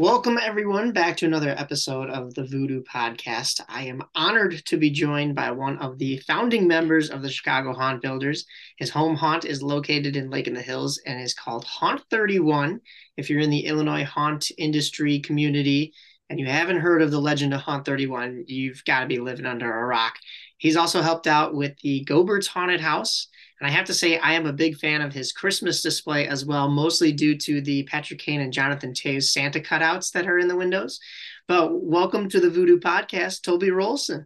Welcome, everyone, back to another episode of the Voodoo Podcast. I am honored to be joined by one of the founding members of the Chicago Haunt Builders. His home haunt is located in Lake in the Hills and is called Haunt 31. If you're in the Illinois haunt industry community and you haven't heard of the legend of Haunt 31, you've got to be living under a rock. He's also helped out with the Goebbert's Haunted House and I have to say, I am a big fan of his Christmas display as well, mostly due to the Patrick Kane and Jonathan Toews Santa cutouts that are in the windows. But welcome to the Voodoo Podcast, Toby Wrolson.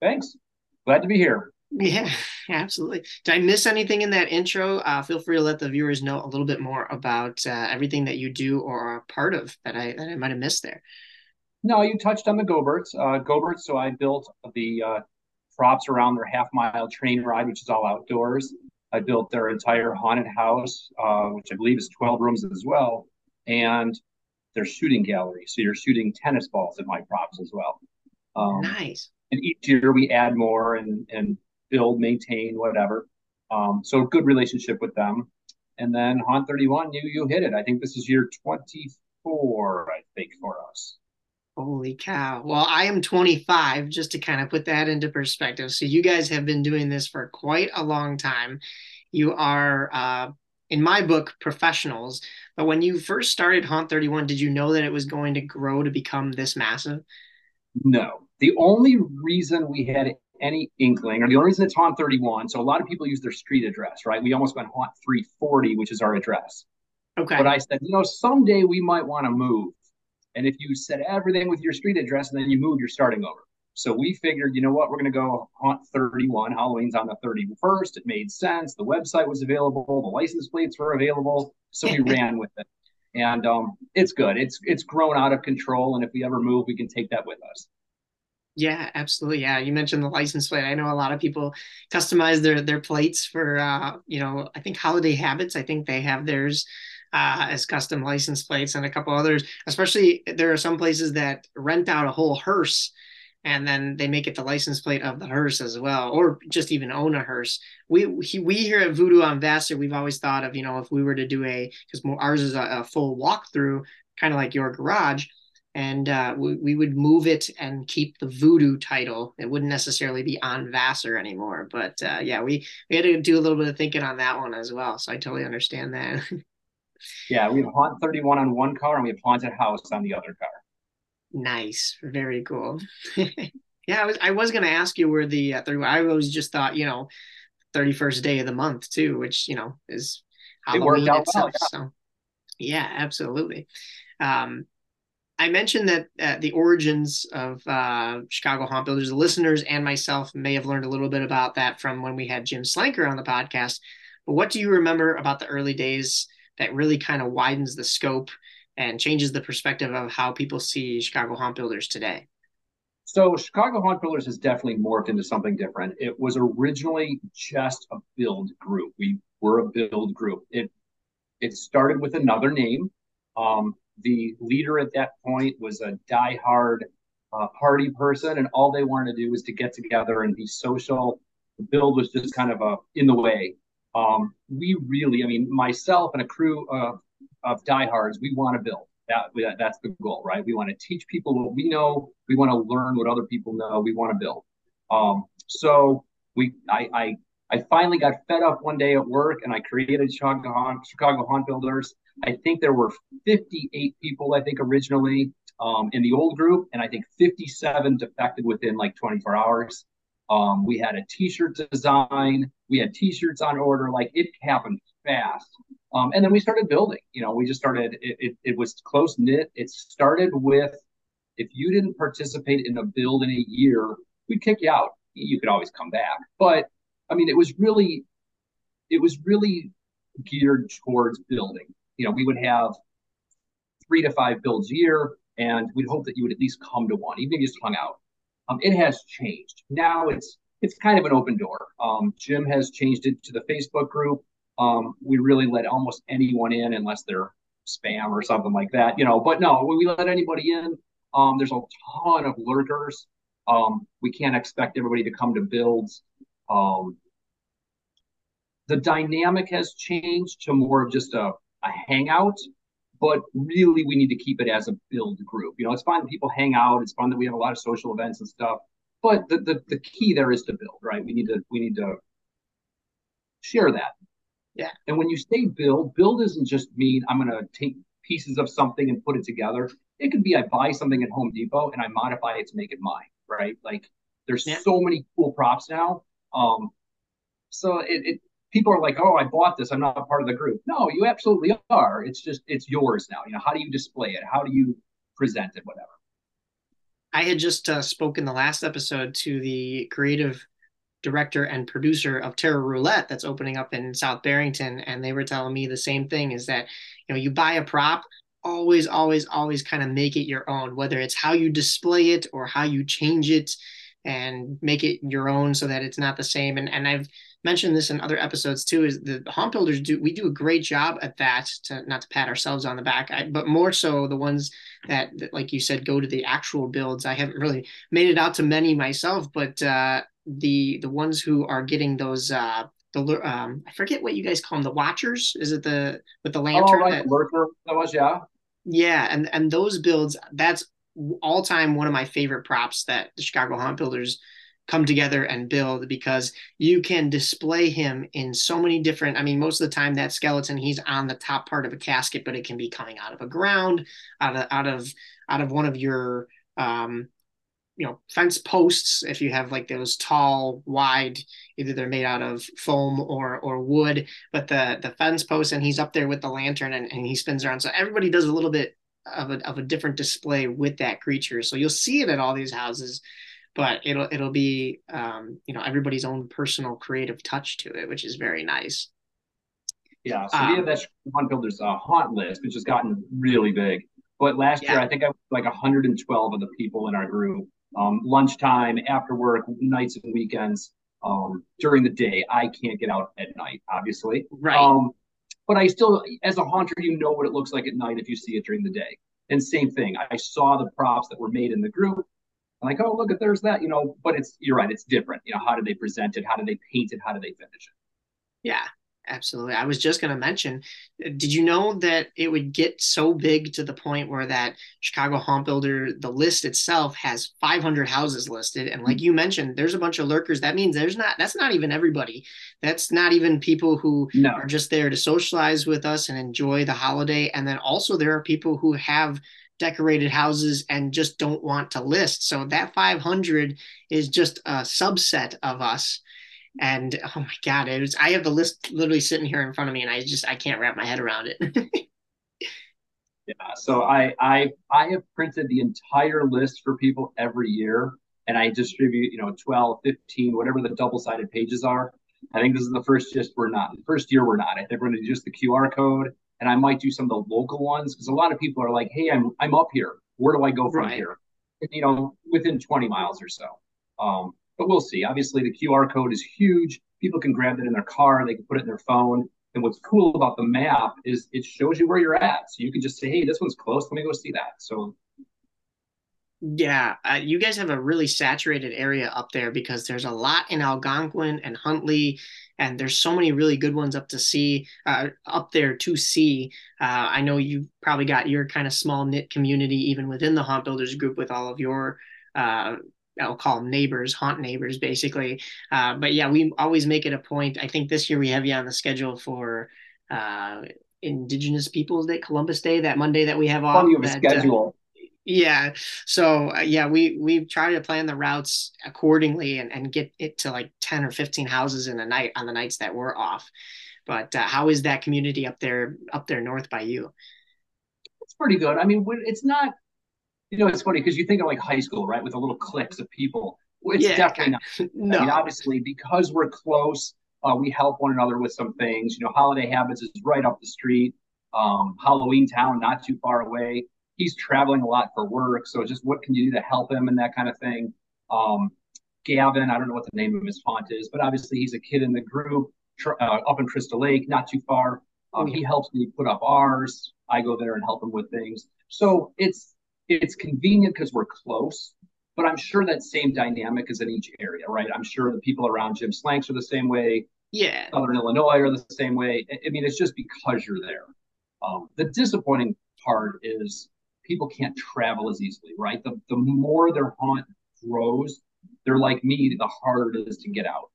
Thanks. Glad to be here. Yeah, absolutely. Did I miss anything in that intro? Uh, feel free to let the viewers know a little bit more about uh, everything that you do or are part of that I that I might have missed there. No, you touched on the Goebberts. Uh, Goebberts. So I built the uh, props around their half mile train ride, which is all outdoors. I built their entire haunted house, uh, which I believe is 12 rooms as well, and their shooting gallery. So you're shooting tennis balls at my props as well. Um, nice. And each year we add more and, and build, maintain, whatever. Um, so good relationship with them. And then Haunt 31, you you hit it. I think this is year 24, I think, for us. Holy cow. Well, I am 25, just to kind of put that into perspective. So, you guys have been doing this for quite a long time. You are, uh, in my book, professionals. But when you first started Haunt 31, did you know that it was going to grow to become this massive? No. The only reason we had any inkling, or the only reason it's Haunt 31, so a lot of people use their street address, right? We almost went Haunt 340, which is our address. Okay. But I said, you know, someday we might want to move. And if you set everything with your street address and then you move, you're starting over. So we figured, you know what, we're going to go haunt 31. Halloween's on the 31st. It made sense. The website was available. The license plates were available. So we ran with it. And um, it's good. It's it's grown out of control. And if we ever move, we can take that with us. Yeah, absolutely. Yeah, you mentioned the license plate. I know a lot of people customize their their plates for uh, you know, I think holiday habits. I think they have theirs uh, as custom license plates and a couple others. Especially there are some places that rent out a whole hearse and then they make it the license plate of the hearse as well, or just even own a hearse. We we here at Voodoo on Vassar, we've always thought of you know if we were to do a because ours is a, a full walkthrough, kind of like your garage, and uh, we, we would move it and keep the Voodoo title. It wouldn't necessarily be on Vassar anymore, but uh, yeah, we we had to do a little bit of thinking on that one as well. So I totally understand that. Yeah, we have Haunt 31 on one car and we have Haunted House on the other car. Nice. Very cool. yeah, I was I was gonna ask you where the uh, 31 I always just thought, you know, 31st day of the month too, which, you know, is Halloween it itself. Well, yeah. So yeah, absolutely. Um I mentioned that uh, the origins of uh, Chicago Haunt Builders, the listeners and myself may have learned a little bit about that from when we had Jim Slanker on the podcast. But what do you remember about the early days that really kind of widens the scope and changes the perspective of how people see Chicago haunt builders today? So Chicago Haunt Builders has definitely morphed into something different. It was originally just a build group. We were a build group. It it started with another name. Um, the leader at that point was a diehard uh, party person, and all they wanted to do was to get together and be social. The build was just kind of a in the way. Um, we really, I mean, myself and a crew of, of diehards, we want to build. That, that that's the goal, right? We want to teach people what we know. We want to learn what other people know. We want to build. Um, so we, I, I, I finally got fed up one day at work, and I created Chicago Haunt, Chicago Haunt Builders. I think there were 58 people, I think originally um, in the old group, and I think 57 defected within like 24 hours. Um, we had a T-shirt design. We had T-shirts on order. Like it happened fast. Um, and then we started building. You know, we just started. It, it, it was close knit. It started with if you didn't participate in a build in a year, we'd kick you out. You could always come back, but I mean, it was really, it was really geared towards building. You know, we would have three to five builds a year, and we'd hope that you would at least come to one, even if you just hung out. Um, it has changed. Now it's it's kind of an open door. Um, Jim has changed it to the Facebook group. Um, we really let almost anyone in unless they're spam or something like that, you know. But no, we let anybody in, um, there's a ton of lurkers. Um, we can't expect everybody to come to builds. Um, the dynamic has changed to more of just a, a hangout but really we need to keep it as a build group. You know, it's fun that people hang out. It's fun that we have a lot of social events and stuff. But the, the, the key there is to build, right? We need to we need to share that. Yeah. And when you say build, build isn't just mean I'm going to take pieces of something and put it together. It could be I buy something at Home Depot and I modify it to make it mine, right? Like there's yeah. so many cool props now. Um, so it, it people are like, oh, I bought this. I'm not a part of the group. No, you absolutely are. It's just it's yours now. You know, how do you display it? How do you present it? Whatever. I had just uh, spoken the last episode to the creative director and producer of Terror Roulette that's opening up in South Barrington, and they were telling me the same thing: is that you know you buy a prop, always, always, always kind of make it your own, whether it's how you display it or how you change it and make it your own so that it's not the same. And and I've mentioned this in other episodes too is the haunt builders do we do a great job at that to not to pat ourselves on the back I, but more so the ones that, that, like you said go to the actual builds i haven't really made it out to many myself but uh, the the ones who are getting those uh the um i forget what you guys call them the watchers is it the with the lantern oh, right. that, lurker that was yeah yeah and and those builds that's all time one of my favorite props that the chicago haunt builders come together and build because you can display him in so many different i mean most of the time that skeleton he's on the top part of a casket but it can be coming out of a ground out of out of out of one of your um you know fence posts. If you have like those tall wide either they're made out of foam or or wood but the the fence post and he's up there with the lantern and, and he spins around. So everybody does a little bit of a, of a different display with that creature. So you'll see it at all these houses but it'll it'll be um, you know everybody's own personal creative touch to it, which is very nice. Yeah, so um, we have that Haunt Builders uh, haunt list, which has gotten really big. But last yeah. year, I think I was like 112 of the people in our group. Um, lunchtime, after work, nights and weekends. Um, during the day, I can't get out at night, obviously. Right. Um, but I still, as a haunter, you know what it looks like at night if you see it during the day. And same thing, I saw the props that were made in the group. Like, oh, look at there's that, you know, but it's, you're right, it's different. You know, how do they present it? How do they paint it? How do they finish it? Yeah, absolutely. I was just going to mention, did you know that it would get so big to the point where that Chicago Haunt Builder, the list itself has 500 houses listed. And like you mentioned, there's a bunch of lurkers. That means there's not, that's not even everybody. That's not even people who no. are just there to socialize with us and enjoy the holiday. And then also there are people who have decorated houses and just don't want to list. So that 500 is just a subset of us. And oh my God, it was, I have the list literally sitting here in front of me and I just, I can't wrap my head around it. yeah. So I, I, I have printed the entire list for people every year and I distribute, you know, 12, 15, whatever the double sided pages are. I think this is the first just we're not. The first year we're not. I think we're going to just the QR code and I might do some of the local ones because a lot of people are like, "Hey, I'm I'm up here. Where do I go from right. here?" You know, within 20 miles or so. Um, but we'll see. Obviously, the QR code is huge. People can grab it in their car. They can put it in their phone. And what's cool about the map is it shows you where you're at. So you can just say, "Hey, this one's close. Let me go see that." So yeah, uh, you guys have a really saturated area up there because there's a lot in Algonquin and Huntley and there's so many really good ones up to see uh, up there to see. Uh, I know you probably got your kind of small knit community even within the haunt builders group with all of your uh, I'll call them neighbors, haunt neighbors, basically. Uh, but yeah, we always make it a point. I think this year we have you on the schedule for uh, Indigenous Peoples Day, Columbus Day, that Monday that we have off. On your schedule yeah. So uh, yeah, we we try to plan the routes accordingly and, and get it to like 10 or 15 houses in a night on the nights that we're off. But uh, how is that community up there up there north by you? It's pretty good. I mean, it's not you know, it's funny because you think of like high school, right? With the little cliques of people. It's yeah, definitely not. No. I mean, obviously, because we're close, uh, we help one another with some things. You know, Holiday Habits is right up the street. Um, Halloween Town, not too far away he's traveling a lot for work. So just what can you do to help him and that kind of thing. Um, Gavin, I don't know what the name of his font is, but obviously he's a kid in the group uh, up in Crystal Lake, not too far. Um, he helps me put up ours. I go there and help him with things. So it's it's convenient because we're close, but I'm sure that same dynamic is in each area, right? I'm sure the people around Jim Slanks are the same way. Yeah. Southern Illinois are the same way. I mean, it's just because you're there. Um, the disappointing part is people can't travel as easily, right? The, the more their haunt grows, they're like me, the harder it is to get out.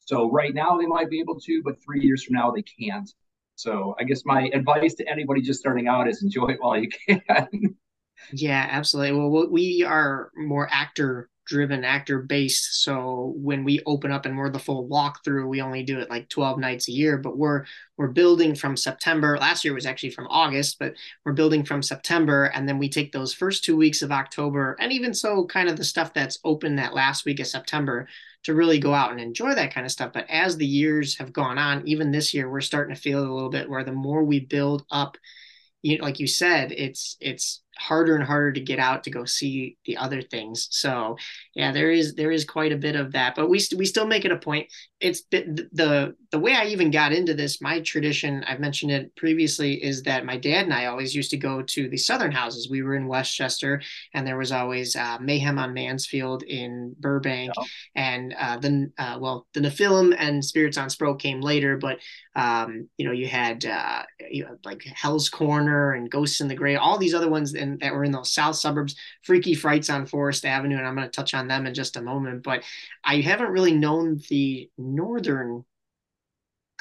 So right now they might be able to, but three years from now they can't. So I guess my advice to anybody just starting out is enjoy it while you can. yeah, absolutely. Well, we are more actor driven actor based. So when we open up and we're the full walkthrough we only do it like 12 nights a year but we're we're building from september. Last year was actually from august but we're building from september and then we take those first two weeks of october and even so kind of the stuff that's open that last week of september to really go out and enjoy that kind of stuff. But as the years have gone on even this year we're starting to feel a little bit where the more we build up you know, like you said, it's it's harder and harder to get out to go see the other things. So yeah, there is there is quite a bit of that, but we st- we still make it a point. It's the, the the way I even got into this. My tradition, I've mentioned it previously, is that my dad and I always used to go to the Southern houses. We were in Westchester, and there was always uh, Mayhem on Mansfield in Burbank, yeah. and uh, then uh, well, the Nephilim and Spirits on Spro came later, but um, you know you had uh, you know, like Hell's Corner and Ghosts in the Grave, all these other ones. And in that were in those south suburbs, Freaky Frights on Forest Avenue, and I'm going to touch on them in just a moment. But I haven't really known the northern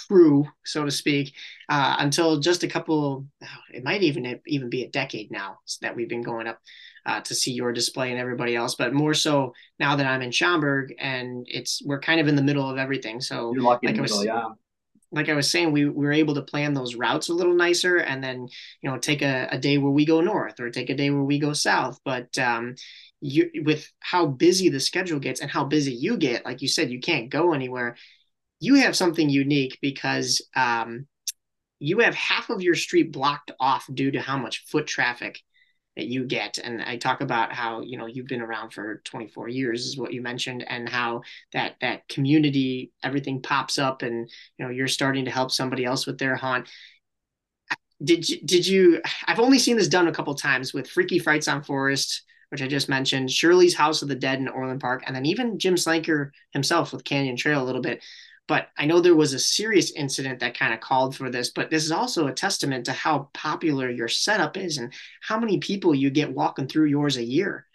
crew, so to speak, uh, until just a couple. It might even even be a decade now that we've been going up uh, to see your display and everybody else, but more so now that I'm in Schaumburg and it's we're kind of in the middle of everything. So You're like in the middle, yeah like I was saying, we, we were able to plan those routes a little nicer and then, you know, take a, a day where we go north or take a day where we go south. But um, you, with how busy the schedule gets and how busy you get, like you said, you can't go anywhere. You have something unique because um, you have half of your street blocked off due to how much foot traffic that you get. And i talk about how you know you've been around for 24 years is what you mentioned and how that that community everything pops up and you know you're starting to help somebody else with their haunt. Did you did you i've only seen this done a couple times with freaky frights on forest which i just mentioned shirley's house of the dead in orland park and then even jim slanker himself with canyon trail a little bit but I know there was a serious incident that kind of called for this, but this is also a testament to how popular your setup is and how many people you get walking through yours a year.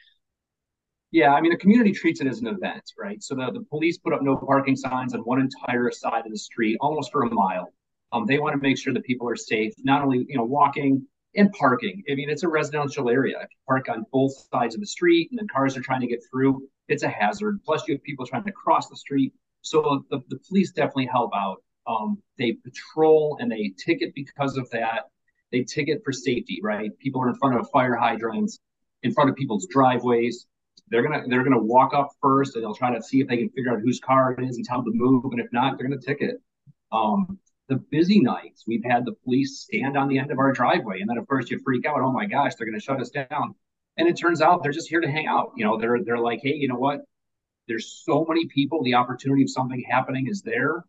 Yeah, I mean, the community treats it as an event, right? So the, the police put up no parking signs on one entire side of the street, almost for a mile. Um, they want to make sure that people are safe, not only you know walking and parking. I mean, it's a residential area. If you park on both sides of the street and then cars are trying to get through, it's a hazard. Plus, you have people trying to cross the street. So the, the police definitely help out. Um, they patrol and they ticket because of that. They ticket for safety, right? People are in front of fire hydrants, in front of people's driveways. They're gonna they're gonna walk up first and they'll try to see if they can figure out whose car it is and tell them to move. And if not, they're gonna ticket. Um, the busy nights, we've had the police stand on the end of our driveway, and then of course you freak out. Oh my gosh, they're gonna shut us down. And it turns out they're just here to hang out. You know, they're they're like, hey, you know what? There's so many people. The opportunity of something happening is there.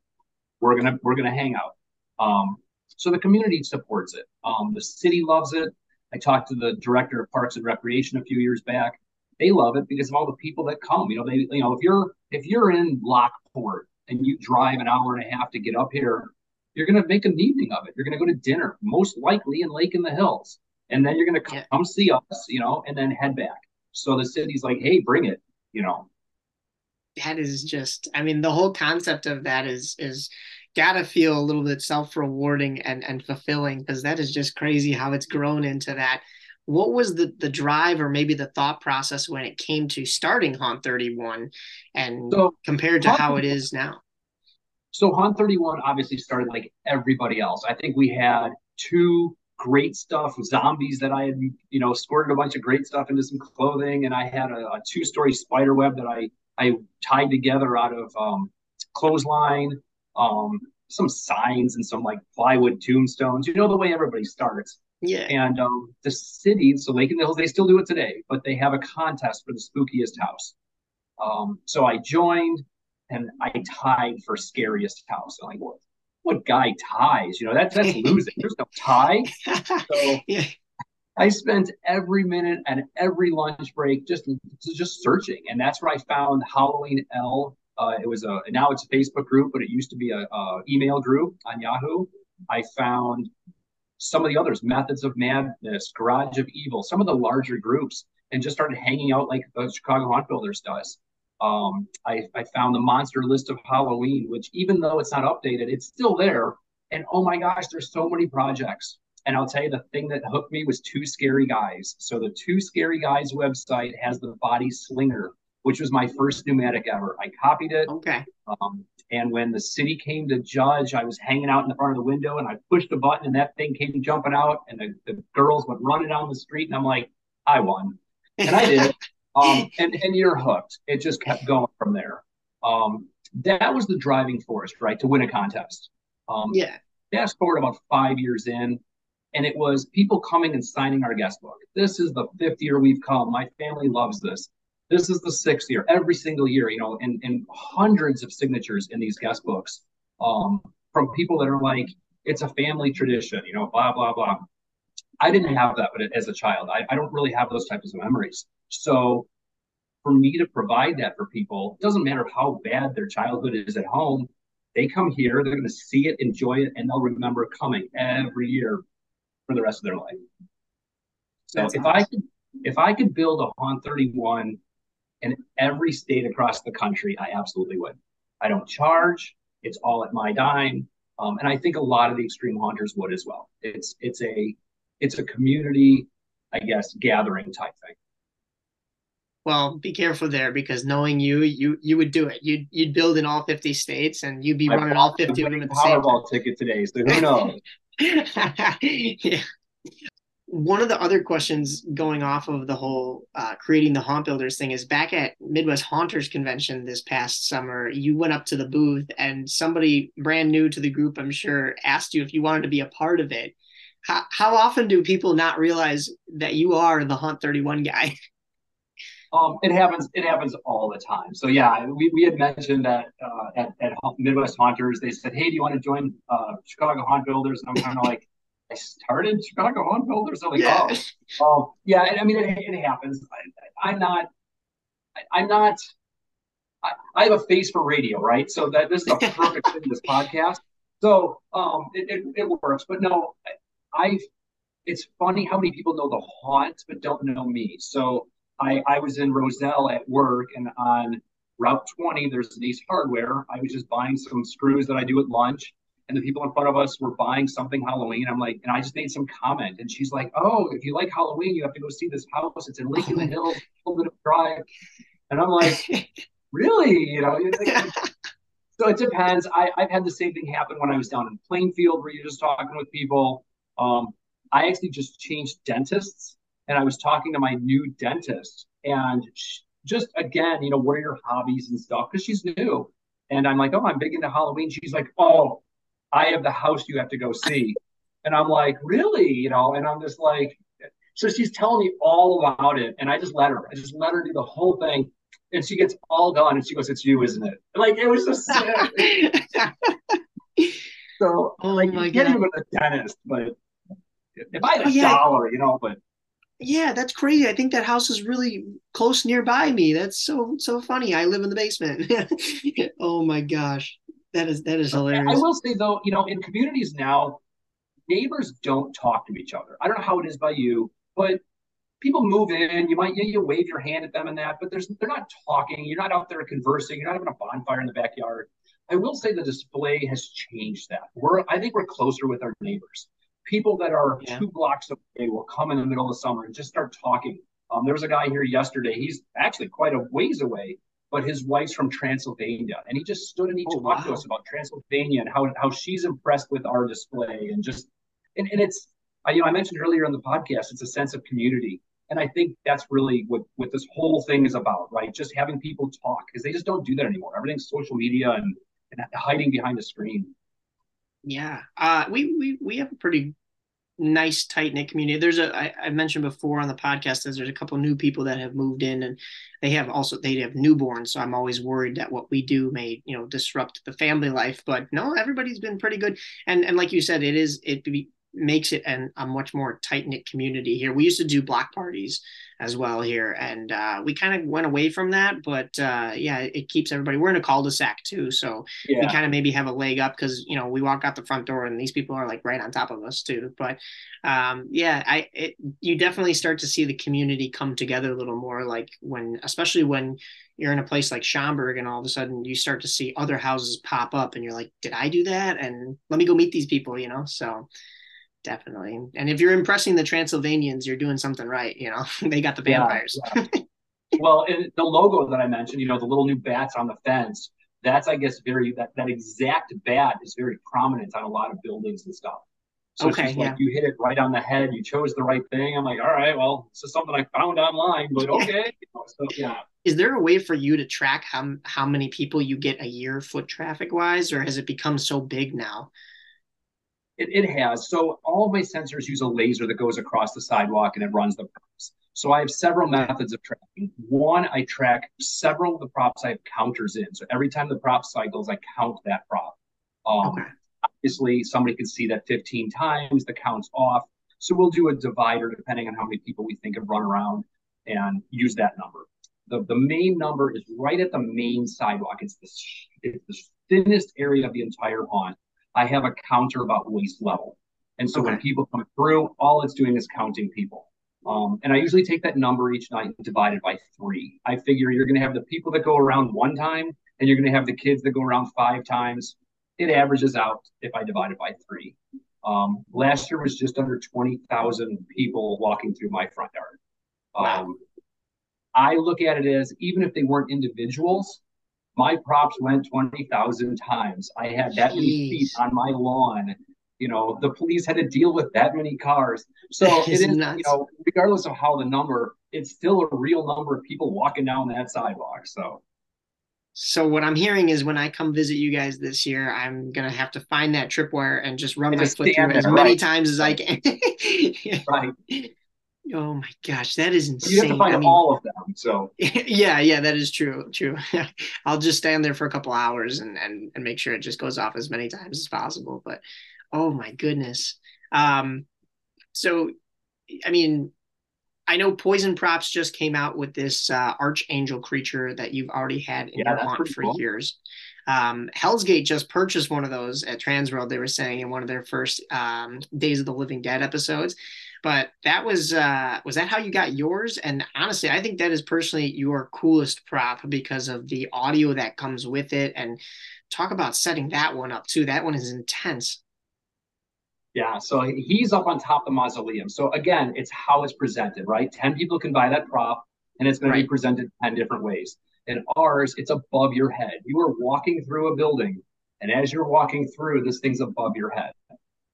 We're gonna we're gonna hang out. Um, so the community supports it. Um, the city loves it. I talked to the director of Parks and Recreation a few years back. They love it because of all the people that come. You know, they you know if you're if you're in Lockport and you drive an hour and a half to get up here, you're to make an evening of it. You're to go to dinner, most likely in Lake in the Hills, and then you're to come, come see us, you know, and then head back. So the city's like, hey, bring it, you know that is just i mean the whole concept of that is is gotta feel a little bit self-rewarding and and fulfilling because that is just crazy how it's grown into that. What was the the drive or maybe the thought process when it came to starting haunt 31 and so, compared to haunt, how it is now? So haunt 31 obviously started like everybody else. I think we had two great stuff zombies that i had you know squirted a bunch of great stuff into some clothing and i had a, a two story spider web that i I tied together out of um, clothesline, um, some signs, and some like plywood tombstones. You know the way everybody starts. Yeah. And um, the city, so Lake in the Hills, they still do it today, but they have a contest for the spookiest house. Um, so I joined and I tied for scariest house. I'm like, what? What guy ties? You know, that's that's losing. There's no tie. So yeah. I spent every minute and every lunch break just just searching, and that's where I found Halloween L. Uh, it was a now it's a Facebook group, but it used to be a, a email group on Yahoo. I found some of the others, Methods of Madness, Garage of Evil, some of the larger groups, and just started hanging out like the Chicago Haunt Builders does. Um, I, I found the monster list of Halloween, which even though it's not updated, it's still there. And oh my gosh, there's so many projects. And I'll tell you the thing that hooked me was Two Scary Guys. So the Two Scary Guys website has the Body Slinger, which was my first pneumatic ever. I copied it. Okay. Um, and when the city came to judge, I was hanging out in the front of the window and I pushed a button and that thing came jumping out and the, the girls went running down the street and I'm like, I won. And I did. um, and, and you're hooked. It just kept going from there. Um, that was the driving force, right, to win a contest. Um, yeah. Fast forward about five years in, and it was people coming and signing our guest book. This is the fifth year we've come. My family loves this. This is the sixth year, every single year, you know, and, and hundreds of signatures in these guest books um, from people that are like, it's a family tradition, you know, blah, blah, blah. I didn't have that but as a child. I, I don't really have those types of memories. So for me to provide that for people, it doesn't matter how bad their childhood is at home, they come here, they're going to see it, enjoy it, and they'll remember coming every year for the rest of their life. So That's if awesome. I could if I could build a Haunt 31 in every state across the country, I absolutely would. I don't charge. It's all at my dime. Um, and I think a lot of the extreme haunters would as well. It's it's a it's a community, I guess, gathering type thing. Well, be careful there because knowing you, you you would do it. You'd you'd build in all fifty states and you'd be I running all fifty of them at the same time. ticket today, so who knows? yeah. One of the other questions going off of the whole uh, creating the haunt builders thing is back at midwest haunters convention this past summer you went up to the booth and somebody brand new to the group i'm sure asked you if you wanted to be a part of it. How, how often do people not realize that you are the haunt 31 guy um, it happens. It happens all the time. So yeah, we, we had mentioned that uh, at, at Midwest Haunters, they said, "Hey, do you want to join uh, Chicago Haunt Builders?" And I'm kind of like, I started Chicago Haunt Builders. I'm like, yeah. oh, yeah. I mean, it, it happens. I, am not. I, am not. I, I, have a face for radio, right? So that this is a perfect thing. This podcast. So um, it, it, it works. But no, I've. It's funny how many people know the haunt but don't know me. So I I was in Roselle at work, and on Route 20, there's Ace Hardware. I was just buying some screws that I do at lunch and the people in front of us were buying something Halloween. I'm like, and I just made some comment, and she's like, "Oh, if you like Halloween, you have to go see this house. It's in Lake in the Hills, Drive." And I'm like, "Really? You know?" so it depends. I, I've had the same thing happen when I was down in Plainfield, where you're just talking with people. Um, I actually just changed dentists, and I was talking to my new dentist, and she, just again, you know, what are your hobbies and stuff? Because she's new. And I'm like, oh, I'm big into Halloween. She's like, oh, I have the house you have to go see. And I'm like, really? You know, and I'm just like, so she's telling me all about it. And I just let her, I just let her do the whole thing. And she gets all done and she goes, It's you, isn't it? Like it was just so oh like my you can't God. even go to the dentist, but if I had a oh, yeah. dollar, you know, but yeah, that's crazy. I think that house is really close nearby me. That's so so funny. I live in the basement. oh my gosh. That is that is hilarious. I will say though, you know, in communities now, neighbors don't talk to each other. I don't know how it is by you, but people move in. You might you, you wave your hand at them and that, but there's they're not talking. You're not out there conversing. You're not having a bonfire in the backyard. I will say the display has changed that. We're I think we're closer with our neighbors. People that are yeah. two blocks away will come in the middle of summer and just start talking. Um, there was a guy here yesterday. He's actually quite a ways away, but his wife's from Transylvania. And he just stood and he oh, talked wow. to us about Transylvania and how, how she's impressed with our display and just, and, and it's, I, you know, I mentioned earlier in the podcast, it's a sense of community. And I think that's really what, what this whole thing is about, right? Just having people talk because they just don't do that anymore. Everything's social media and, and hiding behind a screen. Yeah. Uh, we, we, we have a pretty nice tight knit community. There's a I, I mentioned before on the podcast there's a couple new people that have moved in and they have also they have newborns. So I'm always worried that what we do may you know disrupt the family life. But no, everybody's been pretty good. And and like you said, it is it be makes it an, a much more tight knit community here. We used to do block parties as well here, and uh, we kind of went away from that. But uh, yeah, it keeps everybody. We're in a cul-de-sac too, so yeah. we kind of maybe have a leg up because you know we walk out the front door and these people are like right on top of us too. But um, yeah, I it, you definitely start to see the community come together a little more, like when especially when you're in a place like Schaumburg and all of a sudden you start to see other houses pop up and you're like, did I do that? And let me go meet these people, you know? So definitely. And if you're impressing the Transylvanians, you're doing something right. You know, they got the vampires. Yeah, yeah. well, the logo that I mentioned, you know, the little new bats on the fence, that's, I guess, very, that, that exact bat is very prominent on a lot of buildings and stuff. So okay, it's yeah. like you hit it right on the head. You chose the right thing. I'm like, all right, well, this is something I found online, but okay. so, yeah. Is there a way for you to track how how many people you get a year foot traffic wise, or has it become so big now? It, it has. So all of my sensors use a laser that goes across the sidewalk and it runs the props. So I have several methods of tracking. One, I track several of the props I have counters in. So every time the prop cycles, I count that prop. Um, okay. Obviously, somebody can see that 15 times, the count's off. So we'll do a divider depending on how many people we think have run around and use that number. The, the main number is right at the main sidewalk. It's the, it's the thinnest area of the entire haunt. I have a counter about waist level. And so okay. when people come through, all it's doing is counting people. Um, and I usually take that number each night and divide it by three. I figure you're going to have the people that go around one time and you're going to have the kids that go around five times. It averages out if I divide it by three. Um, last year was just under 20,000 people walking through my front yard. Um, wow. I look at it as even if they weren't individuals, my props went 20,000 times. I had that Jeez. many feet on my lawn. You know, the police had to deal with that many cars. So it is, nuts. you know, regardless of how the number, it's still a real number of people walking down that sidewalk. So so what I'm hearing is when I come visit you guys this year, I'm gonna have to find that tripwire and just run and my foot through as many times as I can. right. Oh my gosh, that is insane. You have to find I mean, all of them. So yeah, yeah, that is true. True. I'll just stand there for a couple hours and and and make sure it just goes off as many times as possible. But oh my goodness. Um, so I mean, I know Poison Props just came out with this uh, Archangel creature that you've already had in yeah, your haunt for cool. years. Um, HellsGate just purchased one of those at Transworld. They were saying in one of their first um, Days of the Living Dead episodes. But that was uh, was that how you got yours? And honestly, I think that is personally your coolest prop because of the audio that comes with it. And talk about setting that one up too. That one is intense. Yeah, so he's up on top of the mausoleum. So again, it's how it's presented, right? 10 people can buy that prop and it's going right. to be presented 10 different ways. And ours, it's above your head. You are walking through a building, and as you're walking through, this thing's above your head.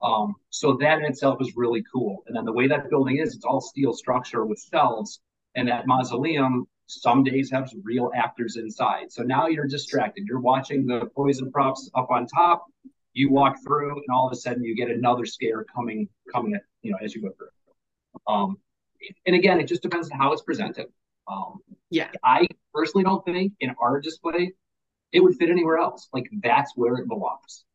Um, so that in itself is really cool. And then the way that building is, it's all steel structure with shelves. And that mausoleum some days has real actors inside. So now you're distracted. You're watching the poison props up on top. You walk through, and all of a sudden you get another scare coming, coming, at, you know, as you go through. Um, and again, it just depends on how it's presented. Um, yeah, I personally don't think in our display it would fit anywhere else. Like that's where it belongs.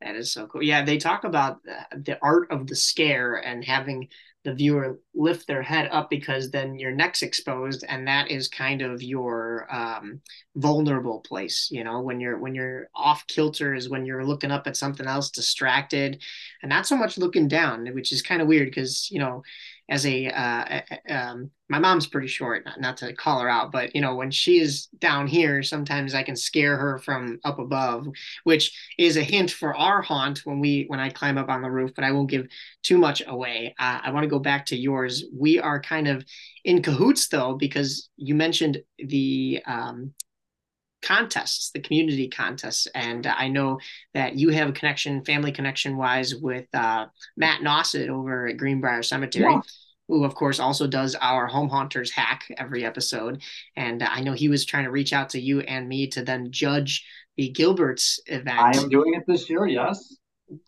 That is so cool. Yeah, they talk about the art of the scare and having the viewer lift their head up because then your neck's exposed and that is kind of your um, vulnerable place you know when you're when you're off kilter is when you're looking up at something else distracted and not so much looking down which is kind of weird because you know as a uh, um, my mom's pretty short not, not, to call her out but you know when she is down here sometimes i can scare her from up above which is a hint for our haunt when we when i climb up on the roof but i won't give too much away. Uh, i want to go back to yours. We are kind of in cahoots though because you mentioned the um, contests, the community contests. And I know that you have a connection, family connection wise, with uh, Matt Nosset over at Greenbrier Cemetery. Yeah. Who, of course, also does our Home Haunters hack every episode. And I know he was trying to reach out to you and me to then judge the Gilbert's event. I am doing it this year, yes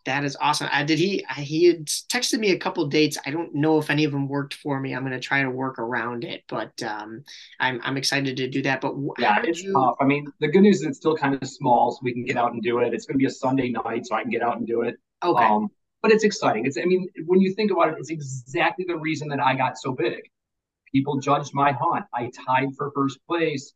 that is awesome. I did he he had texted me a couple dates. I don't know if any of them worked for me. I'm going to try to work around it, but um, I'm I'm excited to do that. But yeah, it's you... tough. I mean, the good news is it's still kind of small, so we can get out and do it. It's going to be a Sunday night, so I can get out and do it. Okay. Um, but it's exciting. It's I mean, when you think about it, it's exactly the reason that I got so big. People judged my hunt. I tied for first place.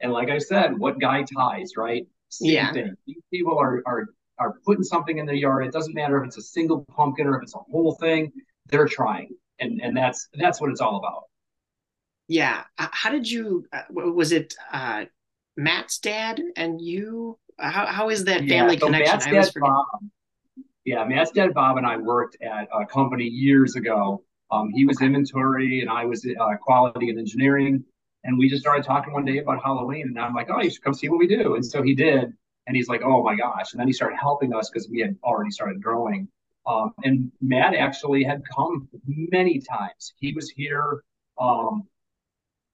And like I said, what guy ties, right? Same yeah. thing. People are are are putting something in their yard. It doesn't matter if it's a single pumpkin or if it's a whole thing. They're trying, and and that's that's what it's all about. Yeah. Uh, how did you? Uh, was it uh, Matt's dad and you? How how is that family yeah, so connection? Matt's I dad, Bob, yeah, Matt's dad Bob and I worked at a company years ago. Um, he was inventory and I was uh, quality and engineering. And we just started talking one day about Halloween. And I'm like, oh, you should come see what we do. And so he did. And he's like, oh my gosh. And then he started helping us because we had already started growing. Um, and Matt actually had come many times. He was here um,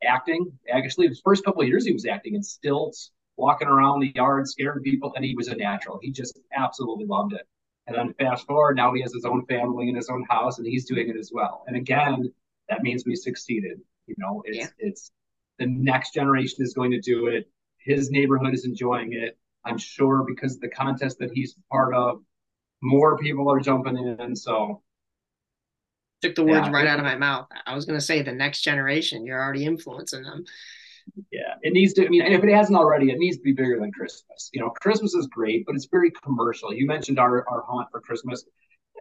acting. Actually, the first couple of years he was acting in stilts, walking around the yard, scaring people, and he was a natural. He just absolutely loved it. And then fast forward, now he has his own family and his own house, and he's doing it as well. And again, that means we succeeded. You know, it's yeah. it's the next generation is going to do it. His neighborhood is enjoying it. I'm sure because the contest that he's part of, more people are jumping in. So took the words yeah, right out of my mouth. I was going to say the next generation. You're already influencing them. Yeah, it needs to. I mean, if it hasn't already, it needs to be bigger than Christmas. You know, Christmas is great, but it's very commercial. You mentioned our our haunt for Christmas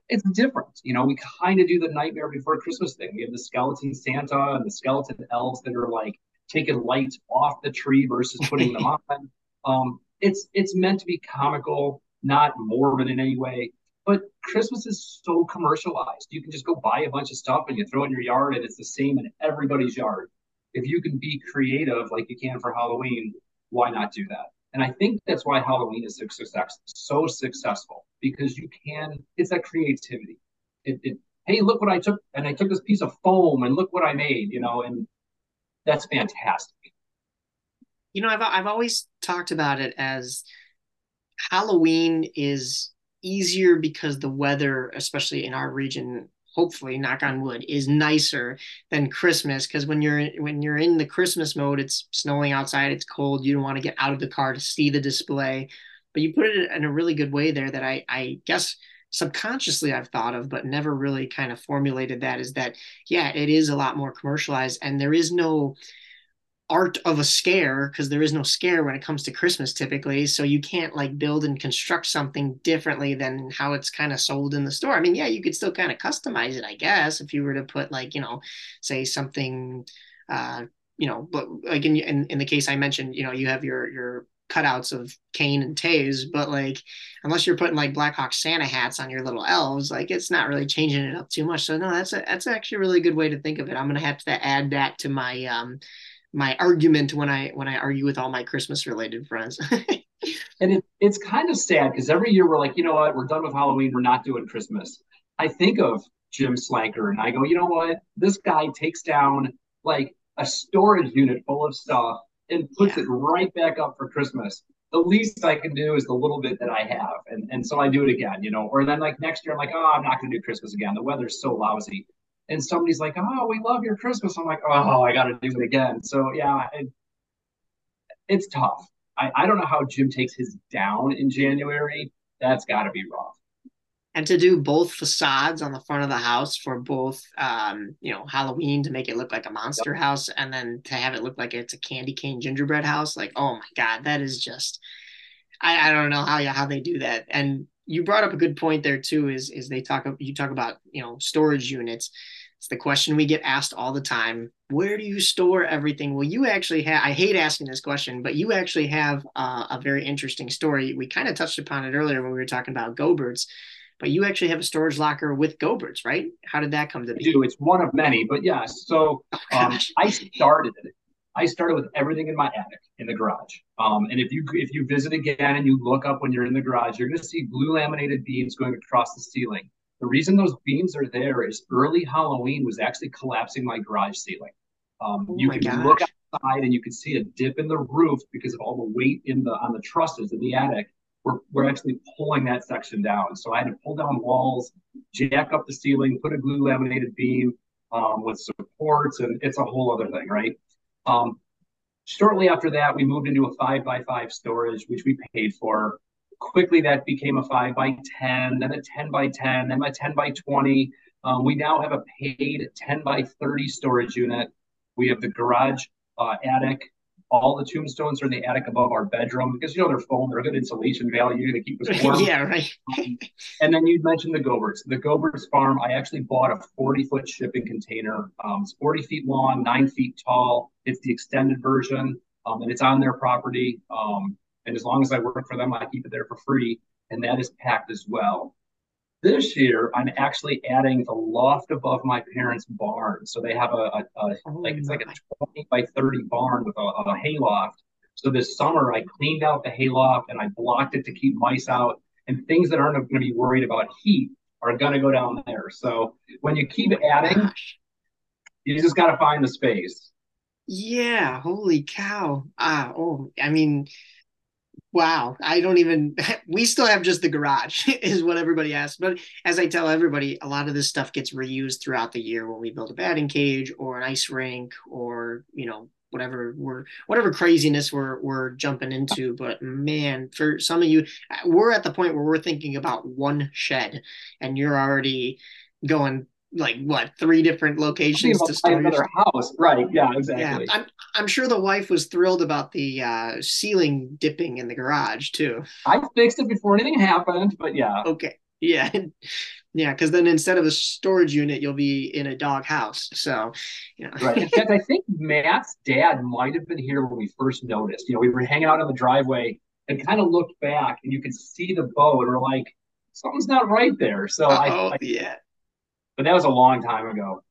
it's different. You know, we kind of do the Nightmare Before Christmas thing. We have the skeleton Santa and the skeleton elves that are like taking lights off the tree versus putting them on. Um, it's it's meant to be comical, not morbid in any way. But Christmas is so commercialized. You can just go buy a bunch of stuff and you throw it in your yard, and it's the same in everybody's yard. If you can be creative like you can for Halloween, why not do that? And I think that's why Halloween is so, success, so successful because you can, it's that creativity. It, it, hey, look what I took, and I took this piece of foam and look what I made, you know, and that's fantastic. You know, I've, I've always talked about it as Halloween is easier because the weather, especially in our region, hopefully knock on wood is nicer than christmas. Because when you're when you're in the christmas mode it's snowing outside it's cold you don't want to get out of the car to see the display. But you put it in a really good way there that i i guess subconsciously I've thought of, but never really kind of formulated that is that, yeah, it is a lot more commercialized and there is no art of a scare because there is no scare when it comes to Christmas typically. So you can't like build and construct something differently than how it's kind of sold in the store. I mean, yeah, you could still kind of customize it, I guess, if you were to put like, you know, say something, uh, you know, but like in, in, in the case I mentioned, you know, you have your, your cutouts of Kane and Toews, but like unless you're putting like Blackhawk Santa hats on your little elves, like it's not really changing it up too much. So no, that's a that's actually a really good way to think of it. I'm gonna have to add that to my um my argument when I when I argue with all my Christmas related friends. and it, it's kind of sad because every year we're like, you know what, we're done with Halloween, we're not doing Christmas. I think of Jim Slanker and I go, you know what, this guy takes down like a storage unit full of stuff and puts yeah. it right back up for Christmas. The least I can do is the little bit that I have, and and so I do it again, you know. Or then like next year, I'm like, oh, I'm not going to do Christmas again. The weather's so lousy and somebody's like, "Oh, we love your Christmas." I'm like, "Oh, I got to do it again." So yeah, it, it's tough. I, I don't know how Jim takes his down in January. That's got to be rough. And to do both facades on the front of the house for both, um, you know, Halloween to make it look like a monster yep. house, and then to have it look like it's a candy cane gingerbread house. Like, oh my god, that is just. I, I don't know how how they do that. And you brought up a good point there too. Is is they talk you talk about you know storage units it's the question we get asked all the time. Where do you store everything? Well, you actually have, I hate asking this question, but you actually have uh, a very interesting story. We kind of touched upon it earlier when we were talking about Goebberts, but you actually have a storage locker with Goebberts, right? How did that come to be? I do. It's one of many, but yes. So oh, um, I started I started with everything in my attic in the garage. Um, and if you if you visit again and you look up when you're in the garage, you're going to see glue laminated beams going across the ceiling. The reason those beams are there is early Halloween was actually collapsing my garage ceiling. Um, oh you can gosh. look outside and you can see a dip in the roof because of all the weight in the on the trusses in the attic. We're, we're actually pulling that section down. So I had to pull down walls, jack up the ceiling, put a glue laminated beam um, with supports, and it's a whole other thing, right? Um, shortly after that, we moved into a five by five storage, which we paid for. Quickly that became a five by 10, then a 10 by 10, then a 10 by 20. Um, we now have a paid 10 by 30 storage unit. We have the garage uh, attic. All the tombstones are in the attic above our bedroom because you know they're foam, they're good insulation value, they keep us warm. yeah, right. um, and then you mentioned the Goebberts. The Goebberts farm, I actually bought a 40 foot shipping container. Um, it's 40 feet long, nine feet tall. It's the extended version, um, and it's on their property. Um, and as long as I work for them, I keep it there for free. And that is packed as well. This year, I'm actually adding the loft above my parents' barn. So they have a, a, a oh like it's like a 20 by 30 barn with a, a hay loft. So this summer, I cleaned out the hay loft and I blocked it to keep mice out. And things that aren't going to be worried about heat are going to go down there. So when you keep adding, you just got to find the space. Yeah, holy cow. Ah, oh, I mean, Wow, I don't even. We still have just the garage, is what everybody asks. But as I tell everybody, a lot of this stuff gets reused throughout the year when we build a batting cage or an ice rink or you know whatever we're whatever craziness we're we're jumping into. But man, for some of you, uh, we're at the point where we're thinking about one shed, and you're already going like what three different locations to start another house. Right yeah exactly. Yeah I'm, I'm sure the wife was thrilled about the uh ceiling dipping in the garage too. I fixed it before anything happened but yeah. Okay. Yeah yeah because then instead of a storage unit you'll be in a dog house so you know right. In fact i think matt's dad might have been here when we first noticed. You know we were hanging out on the driveway and kind of looked back and you could see the bow and we're like something's not right there. So I, I yeah but that was a long time ago.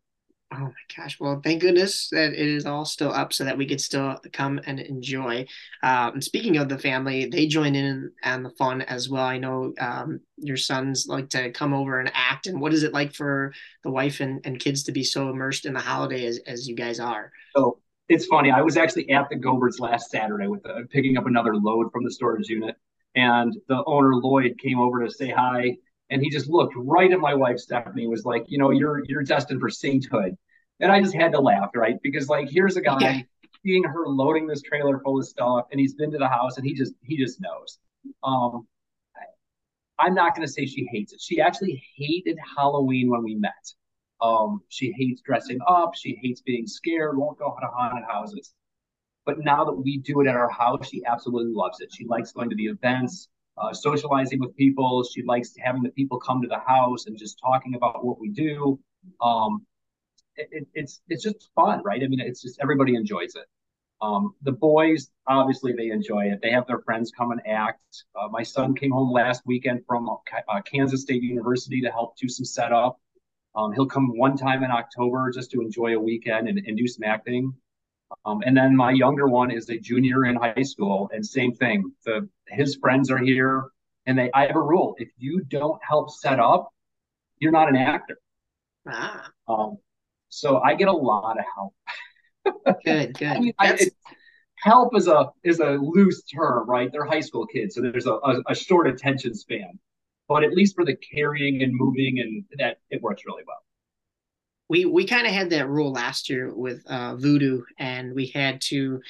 Oh my gosh! Well, thank goodness that it is all still up, so that we could still come and enjoy. Um, speaking of the family, they join in on the fun as well. I know um, your sons like to come over and act. And what is it like for the wife and, and kids to be so immersed in the holiday as, as you guys are? So it's funny. I was actually at the Goebberts last Saturday with uh, picking up another load from the storage unit, and the owner Lloyd came over to say hi and he just looked right at my wife Stephanie was like, you know, you're you're destined for sainthood. And I just had to laugh, right? Because like here's a guy yeah. seeing her loading this trailer full of stuff and he's been to the house and he just he just knows. Um I'm not going to say she hates it. She actually hated Halloween when we met. Um, she hates dressing up. She hates being scared. Won't go to haunted houses. But now that we do it at our house, she absolutely loves it. She likes going to the events uh, socializing with people. She likes having the people come to the house and just talking about what we do. Um, it, it's it's just fun, right? I mean, it's just everybody enjoys it. Um, the boys, obviously, they enjoy it. They have their friends come and act. Uh, my son came home last weekend from uh, Kansas State University to help do some setup. Um, he'll come one time in October just to enjoy a weekend and, and do some acting. Um, and then my younger one is a junior in high school, and same thing. The his friends are here, and they. I have a rule: if you don't help set up, you're not an actor. Ah. Um, so I get a lot of help. good, good. I mean, I, it, help is a is a loose term, right? They're high school kids, so there's a, a, a short attention span. But at least for the carrying and moving, and that it works really well we we kind of had that rule last year with uh, Voodoo, and we had to.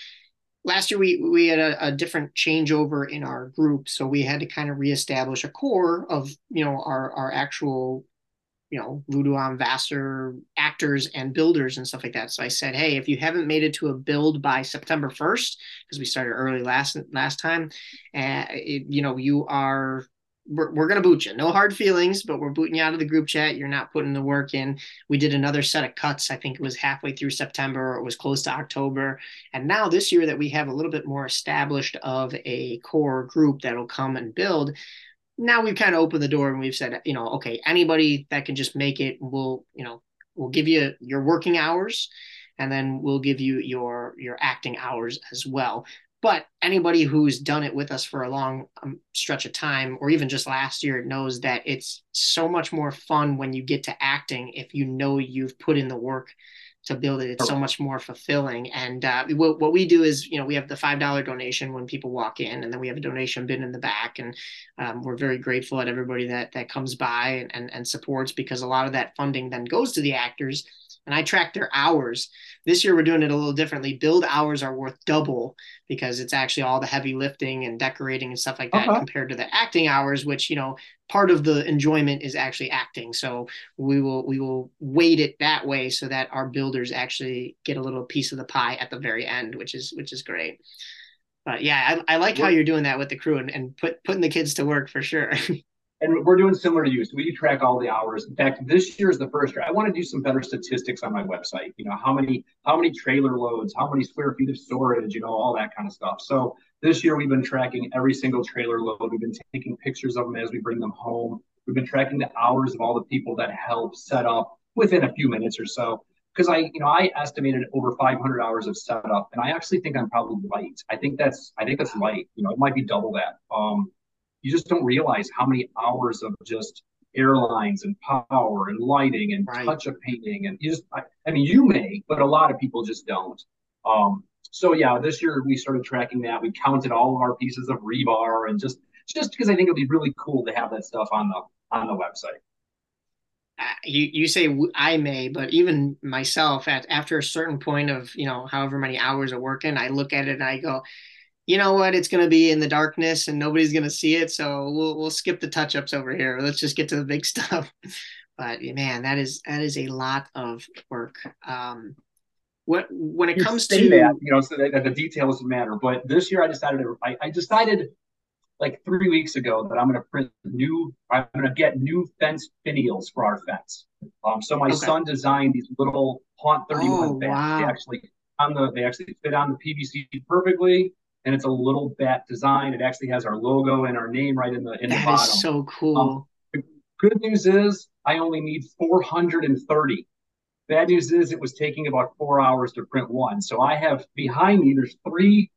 Last year we we had a, a, different changeover in our group, so we had to kind of reestablish a core of you know our our actual you know Voodoo on Vassar actors and builders and stuff like that. So I said, hey, if you haven't made it to a build by September first, because we started early last last time, uh, you know you are we're, we're going to boot you. No hard feelings, but we're booting you out of the group chat. You're not putting the work in. We did another set of cuts. I think it was halfway through September or it was close to October. And now this year that we have a little bit more established of a core group that'll come and build, now we've kind of opened the door and we've said, you know, okay, anybody that can just make it, we'll, you know, we'll give you your working hours and then we'll give you your your acting hours as well but anybody who's done it with us for a long um, stretch of time, or even just last year, knows that it's so much more fun when you get to acting if you know you've put in the work to build it. It's so much more fulfilling. And uh, what, what we do is, you know, we have the five dollar donation when people walk in, and then we have a donation bin in the back, and um, we're very grateful at everybody that that comes by and, and, and supports because a lot of that funding then goes to the actors and I track their hours. This year we're doing it a little differently. Build hours are worth double because it's actually all the heavy lifting and decorating and stuff like that uh-huh. compared to the acting hours, which you know part of the enjoyment is actually acting. So we will we will weight it that way so that our builders actually get a little piece of the pie at the very end, which is which is great. But yeah, I, I like how you're doing that with the crew and, and put putting the kids to work for sure. and we're doing similar to you. So we track all the hours. In fact, this year is the first year. I want to do some better statistics on my website. You know, how many how many trailer loads, how many square feet of storage, you know, all that kind of stuff. So this year we've been tracking every single trailer load. We've been taking pictures of them as we bring them home. We've been tracking the hours of all the people that help set up within a few minutes or so. Because I, you know, I estimated over 500 hours of setup, and I actually think I'm probably light. I think that's, I think that's light. You know, it might be double that. Um, you just don't realize how many hours of just airlines and power and lighting and right. touch of painting and you just I, I, mean you may but a lot of people just don't. Um so yeah this year we started tracking that. We counted all of our pieces of rebar and just just because i think it'd be really cool to have that stuff on the on the website. Uh, you you say I may, but even myself at after a certain point of you know however many hours of working, I look at it and I go, you know what, it's going to be in the darkness and nobody's going to see it. So we'll, we'll skip the touch ups over here. Let's just get to the big stuff. but man, that is, that is a lot of work. Um, what, when it you comes to that, you know, so that, the details matter. But this year I decided, I, I decided like three weeks ago that I'm going to print new, I'm going to get new fence finials for our fence. Um, so my okay. son designed these little Haunt 31 oh, fence. Wow. They actually on the, they actually fit on the PVC perfectly and it's a little bat design. It actually has our logo and our name right in the in that the bottom. That is so cool. Um, the good news is I only need 430. Bad news is it was taking about four hours to print one. So I have behind me there's three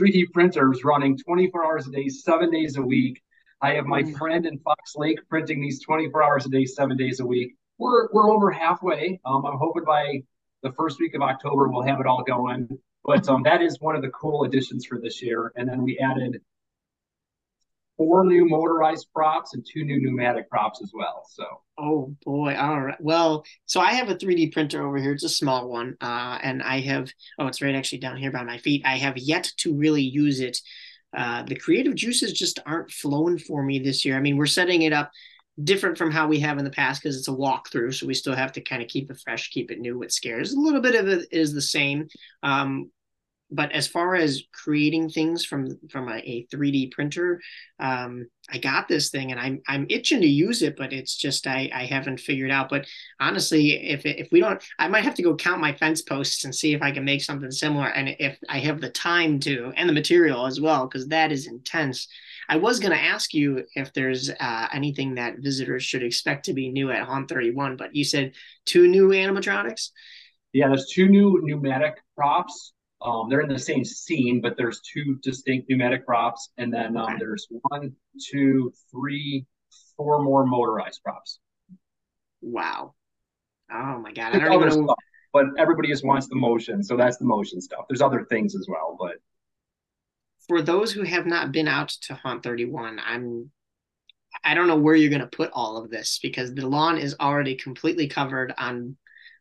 3D printers running 24 hours a day, seven days a week. I have my mm. friend in Fox Lake printing these 24 hours a day, seven days a week. We're we're over halfway. Um, I'm hoping by the first week of October we'll have it all going. But um, that is one of the cool additions for this year. And then we added four new motorized props and two new pneumatic props as well. So. Oh boy! All right. Well, so I have a 3D printer over here. It's a small one, uh, and I have. Oh, it's right actually down here by my feet. I have yet to really use it. Uh, the creative juices just aren't flowing for me this year. I mean, we're setting it up different from how we have in the past because it's a walkthrough, so we still have to kind of keep it fresh, keep it new with scares. A little bit of it is the same. Um, but as far as creating things from from a, a 3D printer, um, I got this thing and I'm I'm itching to use it, but it's just I I haven't figured out. But honestly, if if we don't, I might have to go count my fence posts and see if I can make something similar, and if I have the time to and the material as well, because that is intense. I was going to ask you if there's uh, anything that visitors should expect to be new at Haunt 31, but you said two new animatronics. Yeah, there's two new pneumatic props um, they're in the same scene, but there's two distinct pneumatic props, and then um, there's one, two, three, four more motorized props. Wow! Oh my god! I don't even know. Stuff, but everybody just wants the motion, so that's the motion stuff. There's other things as well, but for those who have not been out to Haunt 31, I'm I don't know where you're going to put all of this because the lawn is already completely covered on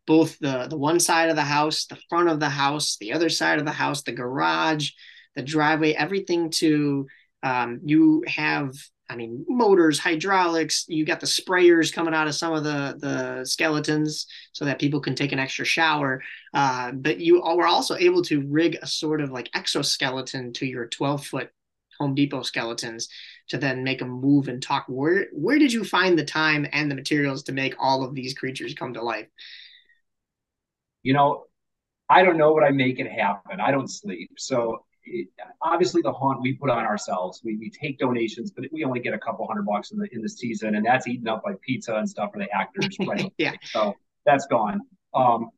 both the the one side of the house, the front of the house, the other side of the house, the garage, the driveway, everything to um, you have I mean, motors, hydraulics. You got the sprayers coming out of some of the the skeletons so that people can take an extra shower. Uh, but you were also able to rig a sort of like exoskeleton to your 12 foot Home Depot skeletons to then make them move and talk. Where where did you find the time and the materials to make all of these creatures come to life? You know, I don't know, but I make it happen. I don't sleep. So it, obviously the haunt we put on ourselves. We, we take donations, but we only get a couple hundred bucks in the in the season, and that's eaten up by pizza and stuff for the actors. Right? yeah. So that's gone. Um,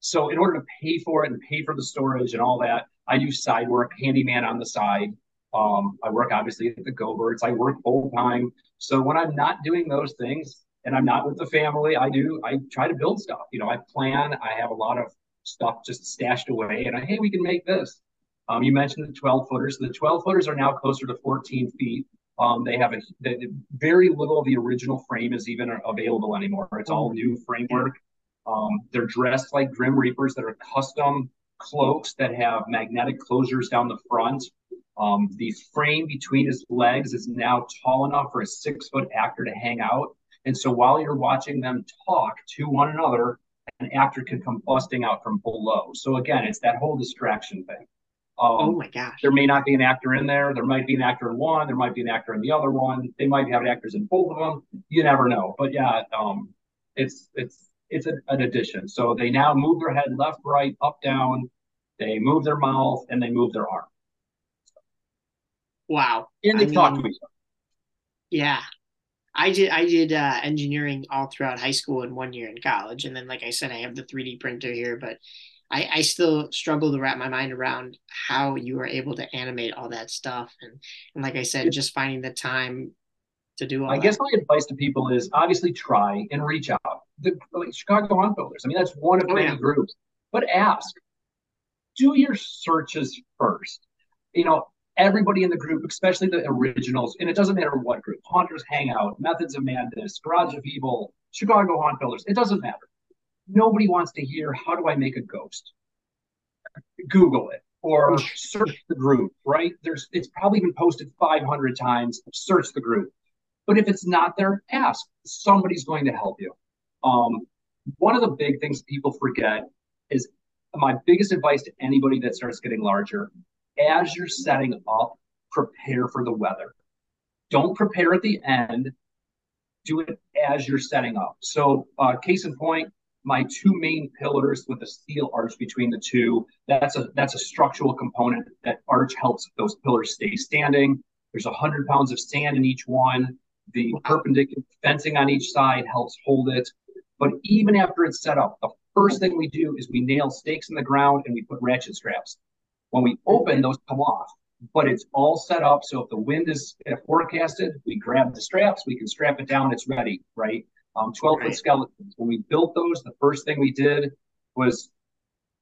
so in order to pay for it and pay for the storage and all that, I do side work, handyman on the side. Um, I work obviously at the Goebberts. I work full time. So when I'm not doing those things, and I'm not with the family, I do, I try to build stuff. You know, I plan, I have a lot of stuff just stashed away, and I, hey, we can make this. Um, you mentioned the 12 footers. The 12 footers are now closer to 14 feet. Um, they have a the, very little of the original frame is even available anymore. It's all new framework. Um, they're dressed like Grim Reapers that are custom cloaks that have magnetic closures down the front. Um, the frame between his legs is now tall enough for a six foot actor to hang out. And so while you're watching them talk to one another, an actor can come busting out from below. So again, it's that whole distraction thing. Um, oh my gosh. There may not be an actor in there. There might be an actor in one. There might be an actor in the other one. They might have actors in both of them. You never know. But yeah, um, it's it's it's a, an addition. So they now move their head left, right, up, down. They move their mouth and they move their arm. Wow. And they I talk mean, to each other. Yeah. I did I did uh, engineering all throughout high school and one year in college, and then like I said, I have the 3D printer here, but I, I still struggle to wrap my mind around how you are able to animate all that stuff, and and like I said, just finding the time to do all. I that. guess my advice to people is obviously try and reach out. The like Chicago Haunt Builders, I mean, that's one of oh, many yeah. groups, but ask, do your searches first. You know, everybody in the group, especially the originals, and it doesn't matter what group, Haunters Hangout, Methods of Madness, Garage of Evil, Chicago Haunt Builders, it doesn't matter. Nobody wants to hear, how do I make a ghost? Google it or search the group, right? There's it's probably been posted 500 times. Search the group. But if it's not there, ask. Somebody's going to help you. Um, one of the big things people forget is my biggest advice to anybody that starts getting larger as you're setting up, prepare for the weather. Don't prepare at the end. Do it as you're setting up. So, uh, case in point, my two main pillars with a steel arch between the two. That's a that's a structural component. That arch helps those pillars stay standing. There's a hundred pounds of sand in each one. The perpendicular fencing on each side helps hold it. But even after it's set up, the first thing we do is we nail stakes in the ground and we put ratchet straps. When we open, those come off, but it's all set up. So if the wind is forecasted, we grab the straps, we can strap it down, it's ready, right? Um, 12 foot right. skeletons. When we built those, the first thing we did was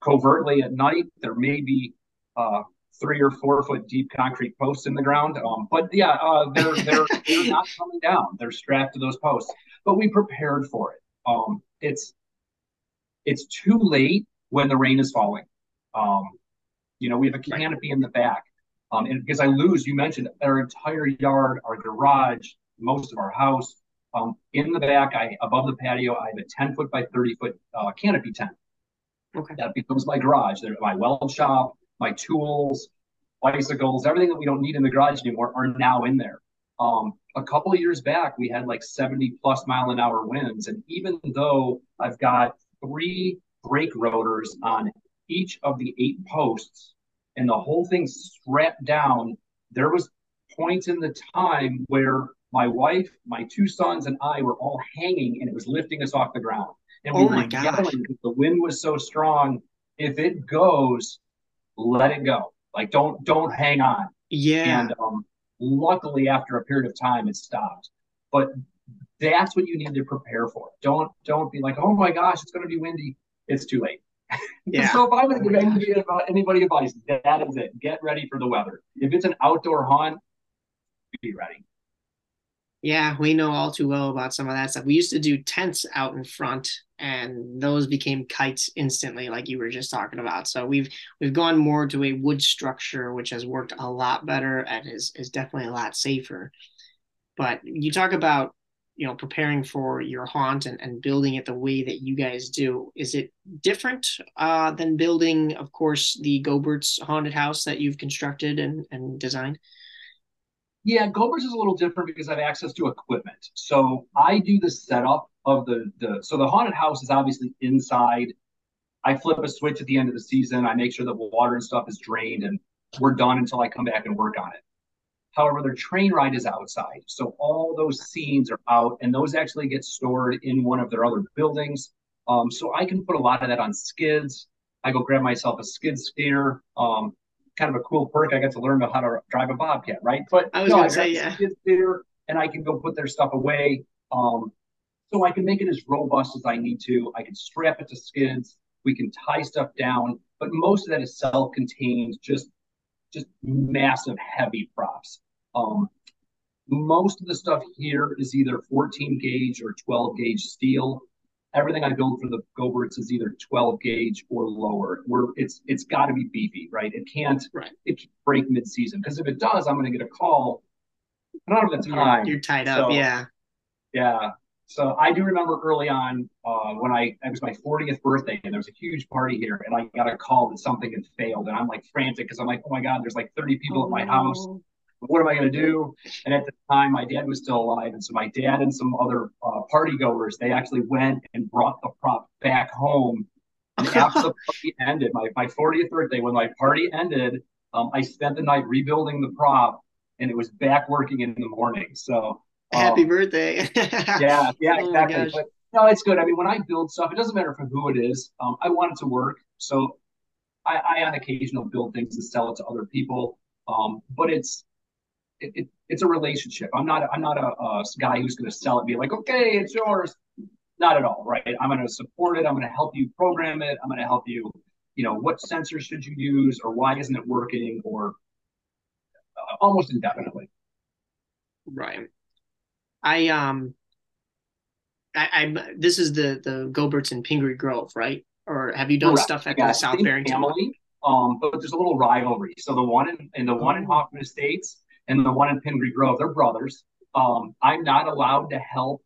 covertly at night, there may be uh, three or four foot deep concrete posts in the ground. Um, but yeah, uh, they're, they're, they're not coming down. They're strapped to those posts, but we prepared for it. Um, it's, it's too late when the rain is falling. Um, you know, we have a canopy in the back. Um, and because I lose, you mentioned our entire yard, our garage, most of our house. Um, in the back, I above the patio, I have a 10 foot by 30 foot uh, canopy tent. Okay. That becomes my garage. There, my weld shop, my tools, bicycles, everything that we don't need in the garage anymore are now in there. Um, a couple of years back, we had like 70 plus mile an hour winds. And even though I've got three brake rotors on each of the eight posts and the whole thing strapped down, there was points in the time where my wife, my two sons, and I were all hanging and it was lifting us off the ground. And we oh were yelling the wind was so strong. If it goes, let it go. Like don't don't hang on. Yeah. And um, luckily, after a period of time, it stopped. But that's what you need to prepare for. Don't don't be like, oh my gosh, it's going to be windy. It's too late. Yeah. so if I would give oh, anybody, anybody advice, that is it. Get ready for the weather. If it's an outdoor haunt, be ready. Yeah, we know all too well about some of that stuff. We used to do tents out in front, and those became kites instantly, like you were just talking about. So we've we've gone more to a wood structure, which has worked a lot better and is is definitely a lot safer. But you talk about you know preparing for your haunt and, and building it the way that you guys do is it different uh, than building of course the Goebbert's haunted house that you've constructed and, and designed? Yeah Goebbert's is a little different because i have access to equipment. So i do the setup of the the so the haunted house is obviously inside. I flip a switch at the end of the season. I make sure that water and stuff is drained and we're done until i come back and work on it However, their train ride is outside. So all those scenes are out, and those actually get stored in one of their other buildings. Um, so I can put a lot of that on skids. I go grab myself a skid steer. Um, kind of a cool perk. I get to learn how to drive a bobcat, right? But I was no, going to say, yeah. Skid steer, and I can go put their stuff away. Um, so I can make it as robust as I need to. I can strap it to skids. We can tie stuff down, but most of that is self-contained, just just massive heavy props. Um, most of the stuff here is either 14 gauge or 12 gauge steel. everything I build for the Goebberts is either 12 gauge or lower. Where it's it's got to be beefy, right? It can't right. it can't break mid season because if it does, I'm going to get a call. I don't have the time. You're, tied up, so, yeah. Yeah. So I do remember early on uh, when I it was my 40th birthday and there was a huge party here and I got a call that something had failed and I'm like frantic because I'm like, oh my god, there's like 30 people oh. at my house. Oh. What am I going to do? And at the time, my dad was still alive, and so my dad and some other uh, party goers they actually went and brought the prop back home. And after the party ended, my my 40th birthday, when my party ended, um, I spent the night rebuilding the prop, and it was back working in the morning. So Happy um, birthday. yeah, yeah, oh exactly. But no, it's good. I mean, when I build stuff, it doesn't matter for who it is. Um, I want it to work. So I, I on occasion will build things and sell it to other people. Um, but it's it, it, it's a relationship. I'm not I'm not a, a guy who's going to sell it, be like, okay, it's yours. Not at all, right? I'm going to support it. I'm going to help you program it. I'm going to help you. You know, what sensors should you use, or why isn't it working, or uh, almost indefinitely. Right. I um I, I'm this is the the Goebberts Pingree Grove, right? Or have you done Correct. stuff at yeah, the South Barrington? Family, um, but there's a little rivalry. So the one in, in the one in oh. Hoffman Estates and the one in Pingree Grove, they're brothers. Um, I'm not allowed to help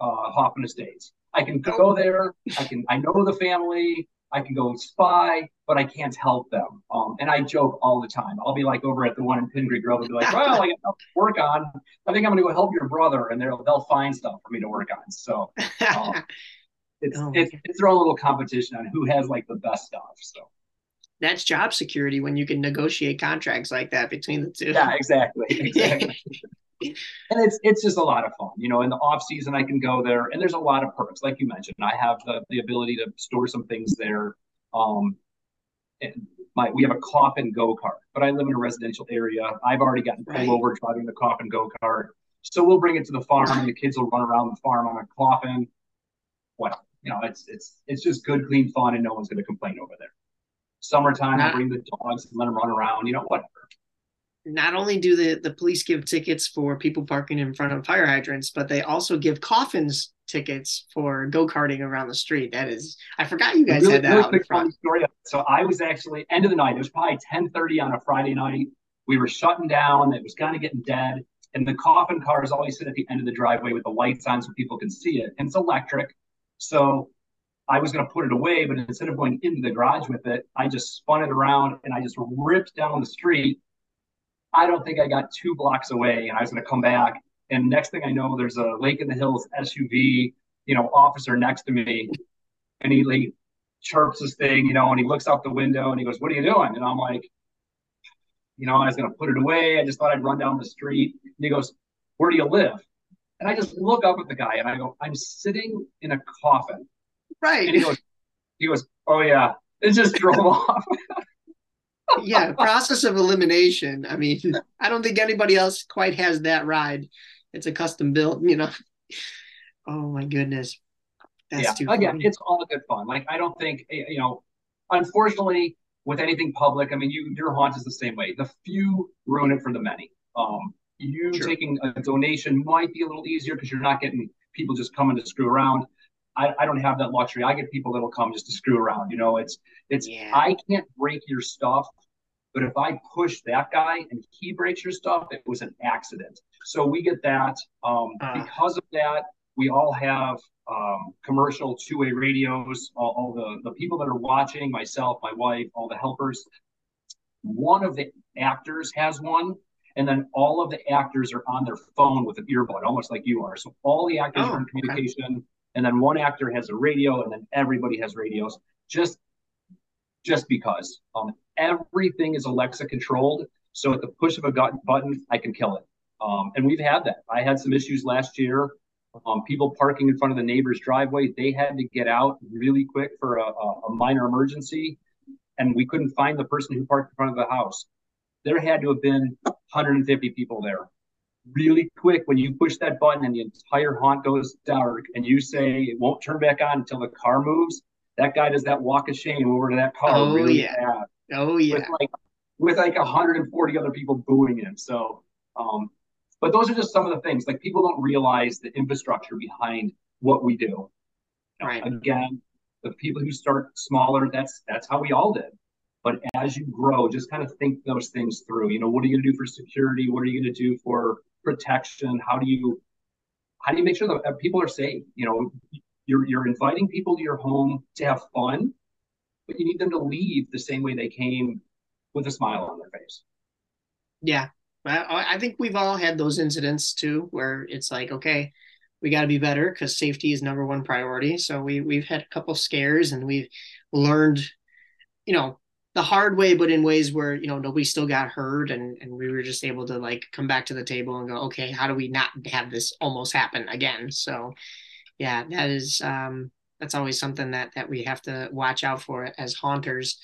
uh, Hoffman Estates. I can go there. I can. I know the family. I can go and spy, but I can't help them. Um, and I joke all the time. I'll be like over at the one in Pingree Grove and be like, well, I got to work on. I think I'm going to go help your brother, and they'll they'll find stuff for me to work on. So um, it's oh it's it's their own little competition on who has like the best stuff. So that's job security when you can negotiate contracts like that between the two. Yeah, exactly. Exactly and it's it's just a lot of fun. You know, in the off season I can go there, and there's a lot of perks, like you mentioned. I have the, the ability to store some things there. Um, and my we have a coffin go kart, but I live in a residential area. I've already gotten pulled right. over driving the coffin go kart, so we'll bring it to the farm, and the kids will run around the farm on a coffin. Whatever, you know, it's it's it's just good, clean fun, and no one's going to complain over there. Summertime, I bring the dogs and let them run around. You know, whatever not only do the, the police give tickets for people parking in front of fire hydrants, but they also give coffins tickets for go karting around the street. That is, I forgot you guys really, had that really out in front. Story. So I was actually end of the night. It was probably ten thirty on a Friday night. We were shutting down. It was kind of getting dead, and the coffin cars always sit at the end of the driveway with the lights on so people can see it, and it's electric. So I was going to put it away, but instead of going into the garage with it, I just spun it around and I just ripped down the street I don't think I got two blocks away and I was going to come back. And next thing I know, there's a Lake in the Hills SUV, you know, officer next to me. And he like, chirps this thing, you know, and he looks out the window and he goes, What are you doing? And I'm like, You know, I was going to put it away. I just thought I'd run down the street. And he goes, Where do you live? And I just look up at the guy and I go, I'm sitting in a coffin. Right. And he goes, he goes, Oh yeah. It just drove off yeah, process of elimination. I mean, I don't think anybody else quite has that ride. It's a custom built, you know. Oh my goodness. That's yeah. too again, funny. it's all good fun. Like I don't think eh, you know, unfortunately, with anything public, I mean you your haunt is the same way. The few ruin it for the many. Um you sure. taking a donation might be a little easier because you're not getting people just coming to screw around. I, I don't have that luxury. I get people that'll come just to screw around. You know, it's it's yeah. I can't break your stuff, but if I push that guy and he breaks your stuff, it was an accident. So we get that. Um, uh. Because of that, we all have um, commercial two-way radios. All, all the the people that are watching, myself, my wife, all the helpers. One of the actors has one, and then all of the actors are on their phone with an earbud, almost like you are. So all the actors oh, are in communication. Okay and then one actor has a radio, and then everybody has radios. Just just because um, everything is Alexa controlled, so at the push of a button, I can kill it. Um, and we've had that. I had some issues last year. Um, people parking in front of the neighbor's driveway, they had to get out really quick for a, a minor emergency, and we couldn't find the person who parked in front of the house. There had to have been 150 people there really quick when you push that button and the entire haunt goes dark and you say it won't turn back on until the car moves that guy does that walk of shame over to that car oh, really yeah. Bad, oh yeah with like with like 140 other people booing him so um but those are just some of the things like people don't realize the infrastructure behind what we do You know, right. Again, the people who start smaller, that's that's how we all did. But as you grow, just kind of think those things through. You know, what are you going to do for security? What are you going to do for protection? How do you how do you make sure that people are safe? You know, you're you're inviting people to your home to have fun, but you need them to leave the same way they came with a smile on their face. Yeah. I think we've all had those incidents too, where it's like, okay, we got to be better because safety is number one priority. So we we've had a couple scares and we've learned, you know, the hard way, but in ways where you know nobody still got hurt, and and we were just able to like come back to the table and go, okay, how do we not have this almost happen again? So, yeah, that is um, that's always something that that we have to watch out for as haunters.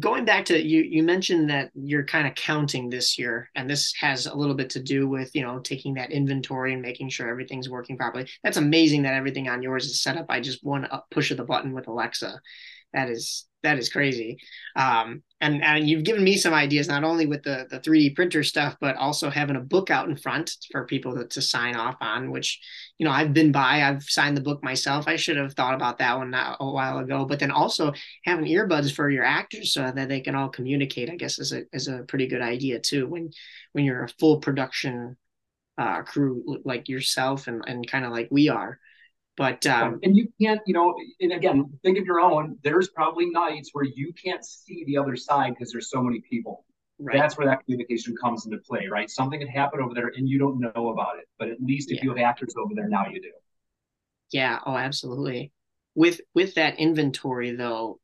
Going back to you, you mentioned that you're kind of counting this year, and this has a little bit to do with you know taking that inventory and making sure everything's working properly. That's amazing that everything on yours is set up by just one push of the button with Alexa. That is that is crazy. Um, and and you've given me some ideas not only with the the 3D printer stuff, but also having a book out in front for people to, to sign off on. Which you know I've been by, I've signed the book myself. I should have thought about that one a while ago. But then also having earbuds for your actors so that they can all communicate. I guess is a is a pretty good idea too when when you're a full production uh, crew like yourself and and kind of like we are. But um, and you can't, you know, and again, think of your own. There's probably nights where you can't see the other side because there's so many people. Right. That's where that communication comes into play, right? Something could happen over there and you don't know about it, but at least if yeah. you have actors over there now, you do. Yeah. Oh, absolutely. With with that inventory though,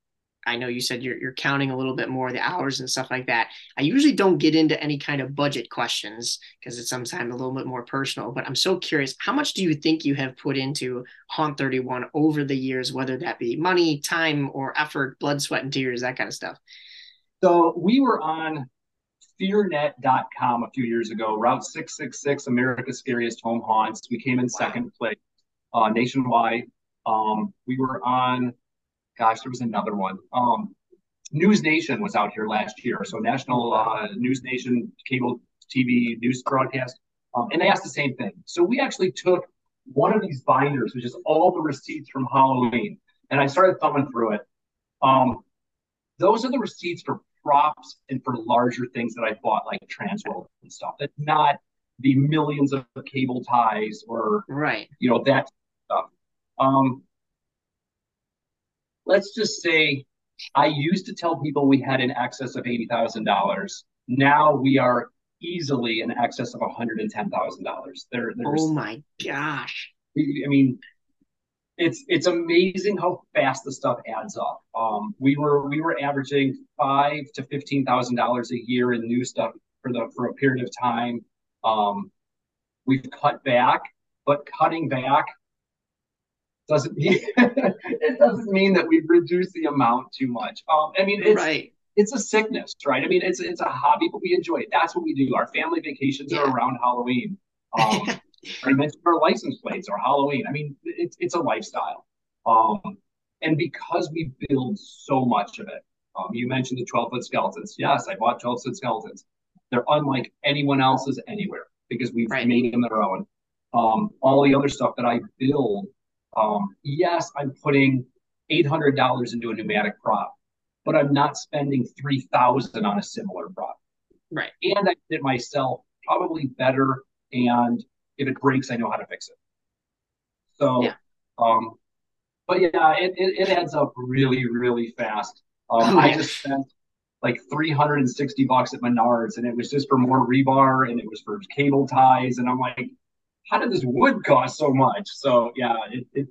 I know you said you're you're counting a little bit more the hours and stuff like that. I usually don't get into any kind of budget questions because it's sometimes a little bit more personal. But I'm so curious, how much do you think you have put into Haunt 31 over the years, whether that be money, time, or effort, blood, sweat, and tears, that kind of stuff? So we were on fearnet.com a few years ago, Route 666, America's Scariest Home Haunts. We came in second place uh, nationwide. Um, we were on gosh, there was another one. Um, News Nation was out here last year, so National uh, News Nation cable TV news broadcast, um, and they asked the same thing. So we actually took one of these binders, which is all the receipts from Halloween, and I started thumbing through it. Um, those are the receipts for props and for larger things that I bought, like Transworld and stuff. It's not the millions of cable ties or right, you know that stuff. Um, let's just say I used to tell people we had in excess of eighty thousand dollars. Now we are easily in excess of one hundred and ten thousand dollars. There, oh my gosh! I mean, it's it's amazing how fast the stuff adds up. Um, we were we were averaging five to fifteen thousand dollars a year in new stuff for the for a period of time. Um, we've cut back, but cutting back doesn't mean it doesn't mean that we've reduced the amount too much. Um, I mean, it's right. it's a sickness, right? I mean, it's it's a hobby, but we enjoy it. That's what we do. Our family vacations yeah. are around Halloween. Um, I mentioned our license plates or Halloween. I mean, it's it's a lifestyle. Um, and because we build so much of it, um, you mentioned the 12 foot skeletons. Yes, I bought 12 foot skeletons. They're unlike anyone else's anywhere because we've right. made them their own. Um, all the other stuff that I build um, yes, I'm putting $800 into a pneumatic prop, but I'm not spending 3000 on a similar prop. Right. And I did it myself probably better. And if it breaks, I know how to fix it. So, yeah. um, but yeah, it, it, it adds up really, really fast. Um, oh, I just spent like 360 bucks at Menards and it was just for more rebar and it was for cable ties. And I'm like, how did this wood cost so much? So yeah, it, it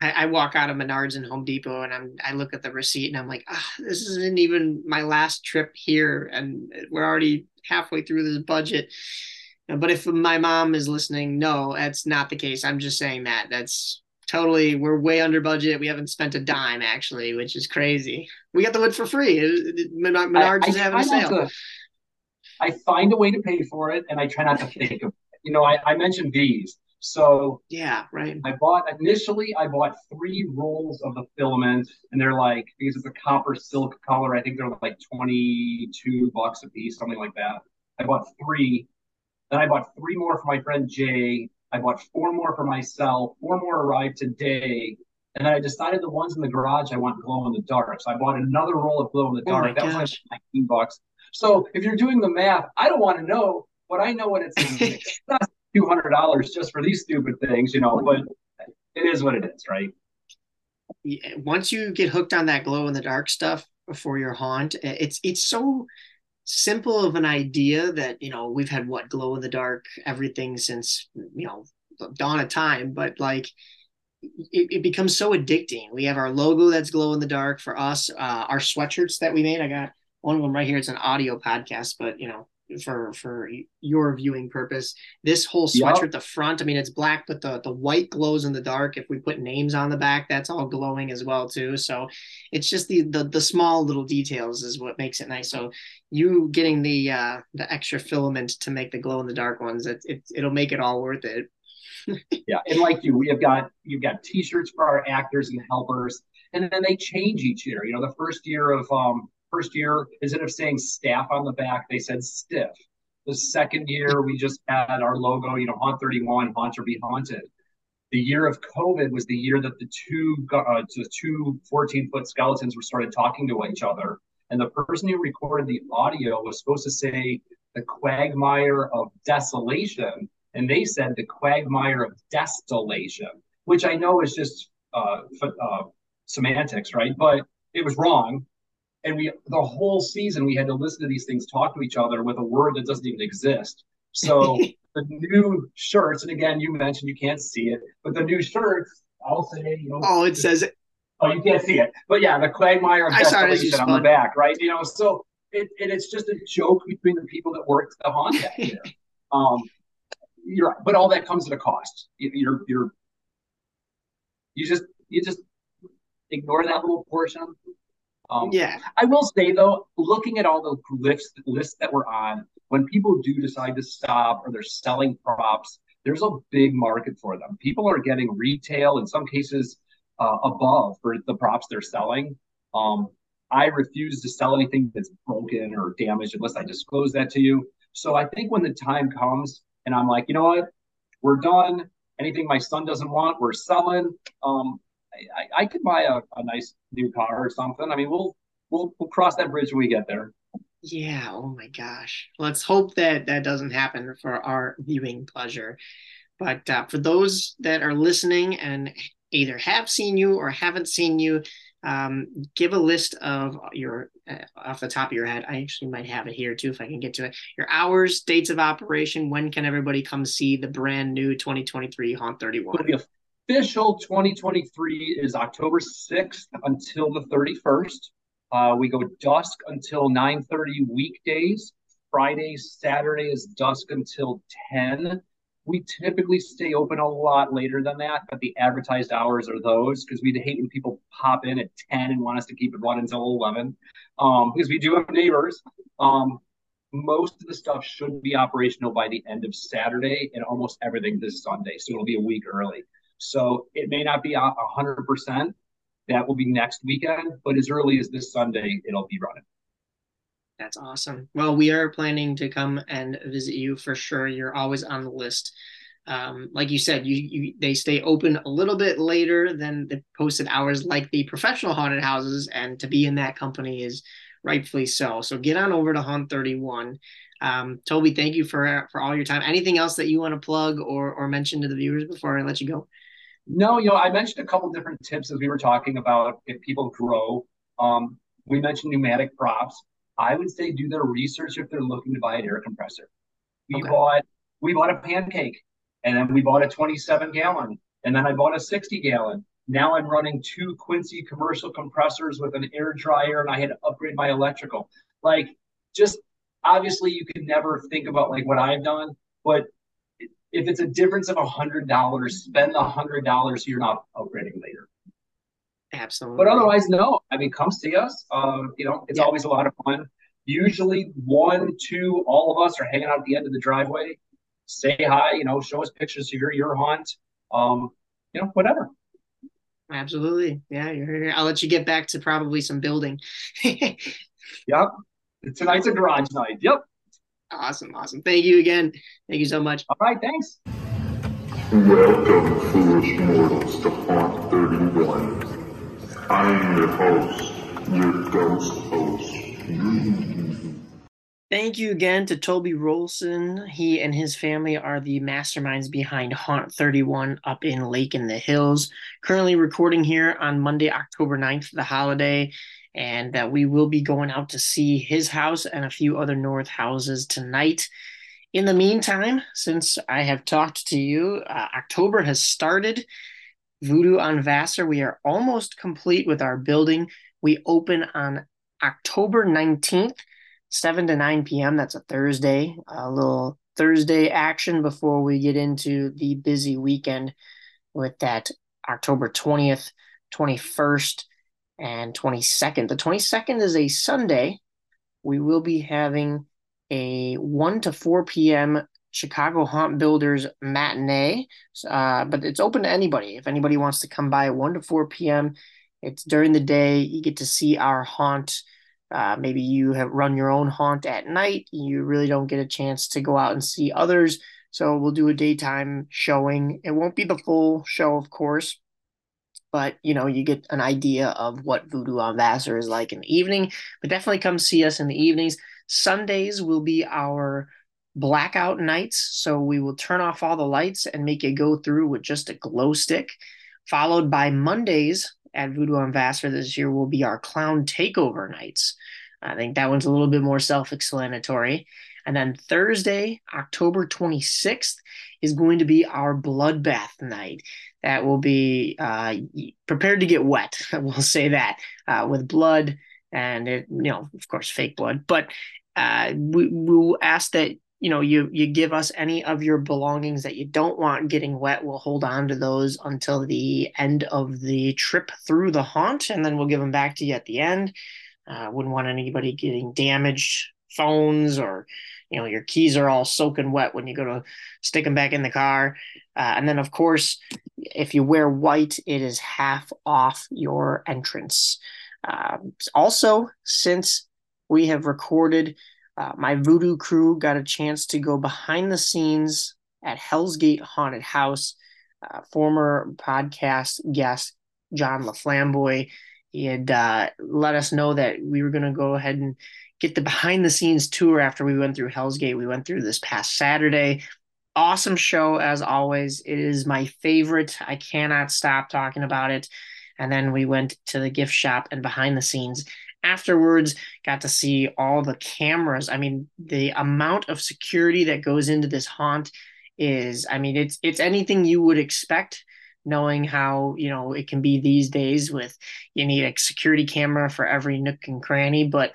I, I, walk out of Menards and Home Depot and I'm I look at the receipt and I'm like, ah, this isn't even my last trip here, and we're already halfway through this budget. But if my mom is listening, no, that's not the case. I'm just saying that. That's totally we're way under budget. We haven't spent a dime actually, which is crazy. We got the wood for free. Menards I, is having a sale. To, I find a way to pay for it, and I try not to think of you know, I, I mentioned these. So yeah, right. I bought initially I bought three rolls of the filament, and they're like because it's a copper silk color. I think they're like twenty two bucks a piece, something like that. I bought three. Then I bought three more for my friend Jay. I bought four more for myself. Four more arrived today. And then I decided the ones in the garage I want glow in the dark. So I bought another roll of glow in the oh dark. Oh that gosh. was like 19 bucks. So if you're doing the math, I don't want to know, but I know what it's not two hundred dollars just for these stupid things, you know. But it is what it is, right? Once you get hooked on that glow in the dark stuff for your haunt, it's it's so simple of an idea that you know we've had what glow in the dark everything since you know dawn of time, but like it, it, becomes so addicting. We have our logo that's glow in the dark for us. Uh, our sweatshirts that we made. I got one of them right here. It's an audio podcast, but you know, for for your viewing purpose, this whole sweatshirt, yep. the front. I mean, it's black, but the the white glows in the dark. If we put names on the back, that's all glowing as well too. So it's just the the the small little details is what makes it nice. So you getting the uh the extra filament to make the glow in the dark ones, it, it it'll make it all worth it yeah, and like you, we have got you've got T-shirts for our actors and helpers, and then they change each year. You know, the first year of um, first year instead of saying staff on the back, they said stiff. The second year, we just had our logo, you know, Haunt 31, Haunt or Be Haunted. The year of COVID was the year that the two uh, the two 14 foot skeletons were started talking to each other, and the person who recorded the audio was supposed to say the quagmire of desolation and they said the quagmire of desolation, which I know is just uh, uh, semantics, right? But it was wrong. And we the whole season we had to listen to these things talk to each other with a word that doesn't even exist. So the new shirts, and again, you mentioned you can't see it, but the new shirts, I'll say, you know, oh, it says it. Oh, you can't see it, but yeah, the quagmire of on the back, right? You know, so it, it, it's just a joke between the people that worked the haunt that. Um, you're right, but all that comes at a cost. You're you're you just you just ignore that little portion. Um, yeah, I will say though, looking at all the lists lists that we're on, when people do decide to stop or they're selling props, there's a big market for them. People are getting retail in some cases uh, above for the props they're selling. Um, I refuse to sell anything that's broken or damaged unless I disclose that to you. So I think when the time comes, and I'm like, you know what? We're done. Anything my son doesn't want, we're selling. Um, I, I could buy a, a nice new car or something. I mean, we'll we'll we'll cross that bridge when we get there. Yeah. Oh my gosh. Let's hope that that doesn't happen for our viewing pleasure. But uh, for those that are listening and either have seen you or haven't seen you, um, give a list of your uh, off the top of your head. I actually might have it here too if I can get to it. Your hours, dates of operation. When can everybody come see the brand new 2023 Haunt 31? the official 2023 is October 6th until the 31st. Uh, we go dusk until 9:30 weekdays. Friday, Saturday is dusk until 10 we typically stay open a lot later than that, but the advertised hours are those because we'd hate when people pop in at 10 and want us to keep it running until 11 um, because we do have neighbors. Um, most of the stuff should be operational by the end of Saturday and almost everything this Sunday. So it'll be a week early. So it may not be a 100%. That will be next weekend, but as early as this Sunday, it'll be running. That's awesome. Well, we are planning to come and visit you for sure. You're always on the list. Um, like you said, you, you they stay open a little bit later than the posted hours, like the professional haunted houses, and to be in that company is rightfully so. So get on over to Haunt 31. Um, Toby, thank you for for all your time. Anything else that you want to plug or or mention to the viewers before I let you go? No, you know, I mentioned a couple different tips as we were talking about if people grow. Um, we mentioned pneumatic props. I would say do their research if they're looking to buy an air compressor. We okay. bought we bought a pancake, and then we bought a 27 gallon, and then I bought a 60 gallon. Now I'm running two Quincy commercial compressors with an air dryer, and I had to upgrade my electrical. Like, just obviously, you can never think about like what I've done, but if it's a difference of a hundred dollars, spend the hundred dollars. So you're not upgrading later. Absolutely. But otherwise, no. I mean, come see us. Um, you know, it's yeah. always a lot of fun. Usually, one, two, all of us are hanging out at the end of the driveway. Say hi. You know, show us pictures of your your haunt. Um, you know, whatever. Absolutely. Yeah, you're here. I'll let you get back to probably some building. yep. Tonight's a garage night. Yep. Awesome. Awesome. Thank you again. Thank you so much. All right. Thanks. Welcome, foolish mortals, to Haunt 31. I'm your host, your ghost host. Thank you again to Toby Wrolson. He and his family are the masterminds behind Haunt 31 up in Lake in the Hills. Currently recording here on Monday, October 9th, the holiday, and that we will be going out to see his house and a few other North houses tonight. In the meantime, since I have talked to you, uh, October has started. Voodoo on Vassar, we are almost complete with our building. We open on October 19th 7 to 9 p.m. That's a Thursday, a little Thursday action before we get into the busy weekend with that October 20th, 21st, and 22nd. The 22nd is a Sunday. We will be having a 1 to 4 p.m. Chicago Haunt Builders matinee, uh, but it's open to anybody. If anybody wants to come by 1 to 4 p.m., it's during the day. You get to see our haunt uh, maybe you have run your own haunt at night. You really don't get a chance to go out and see others. So we'll do a daytime showing. It won't be the full show, of course, but you know you get an idea of what Voodoo on Vassar is like in the evening. But definitely come see us in the evenings. Sundays will be our blackout nights, so we will turn off all the lights and make you go through with just a glow stick. Followed by Mondays, at Voodoo on Vassar this year will be our clown takeover nights. I think that one's a little bit more self explanatory. And then Thursday, October 26th, is going to be our bloodbath night. That will be uh, prepared to get wet. We'll say that uh, with blood and it, you know, of course, fake blood. But uh, we will ask that you know you you give us any of your belongings that you don't want getting wet we'll hold on to those until the end of the trip through the haunt and then we'll give them back to you at the end uh, wouldn't want anybody getting damaged phones or you know your keys are all soaking wet when you go to stick them back in the car uh, and then of course if you wear white it is half off your entrance uh, also since we have recorded uh, my voodoo crew got a chance to go behind the scenes at HellsGate Haunted House. Uh, former podcast guest John LaFlamboy, he had uh, let us know that we were going to go ahead and get the behind the scenes tour after we went through HellsGate. We went through this past Saturday. Awesome show as always. It is my favorite. I cannot stop talking about it. And then we went to the gift shop and behind the scenes afterwards got to see all the cameras i mean the amount of security that goes into this haunt is i mean it's it's anything you would expect knowing how you know it can be these days with you need a security camera for every nook and cranny but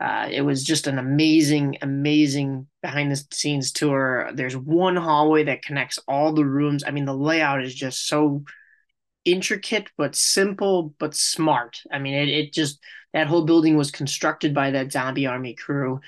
uh, it was just an amazing amazing behind the scenes tour. There's one hallway that connects all the rooms. I mean the layout is just so intricate but simple but smart. I mean it, it just that whole building was constructed by that zombie army crew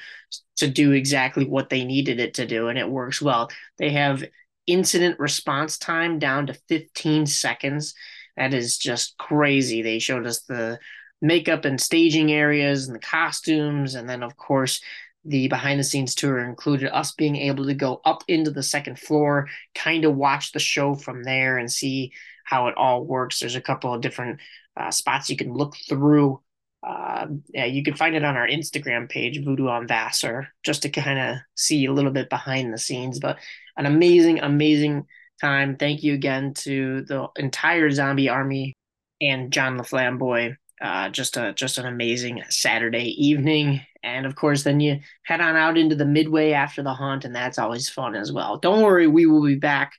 to do exactly what they needed it to do and it works well. They have incident response time down to 15 seconds. That is just crazy. They showed us the makeup and staging areas and the costumes and then of course the behind the scenes tour included us being able to go up into the second floor kind of watch the show from there and see how it all works there's a couple of different uh, spots you can look through uh, yeah, you can find it on our Instagram page, Voodoo on Vassar, just to kind of see a little bit behind the scenes. But an amazing, amazing time. Thank you again to the entire zombie army and John LaFlamboy. Uh, just a just an amazing Saturday evening, and of course, then you head on out into the midway after the haunt, and that's always fun as well. Don't worry, we will be back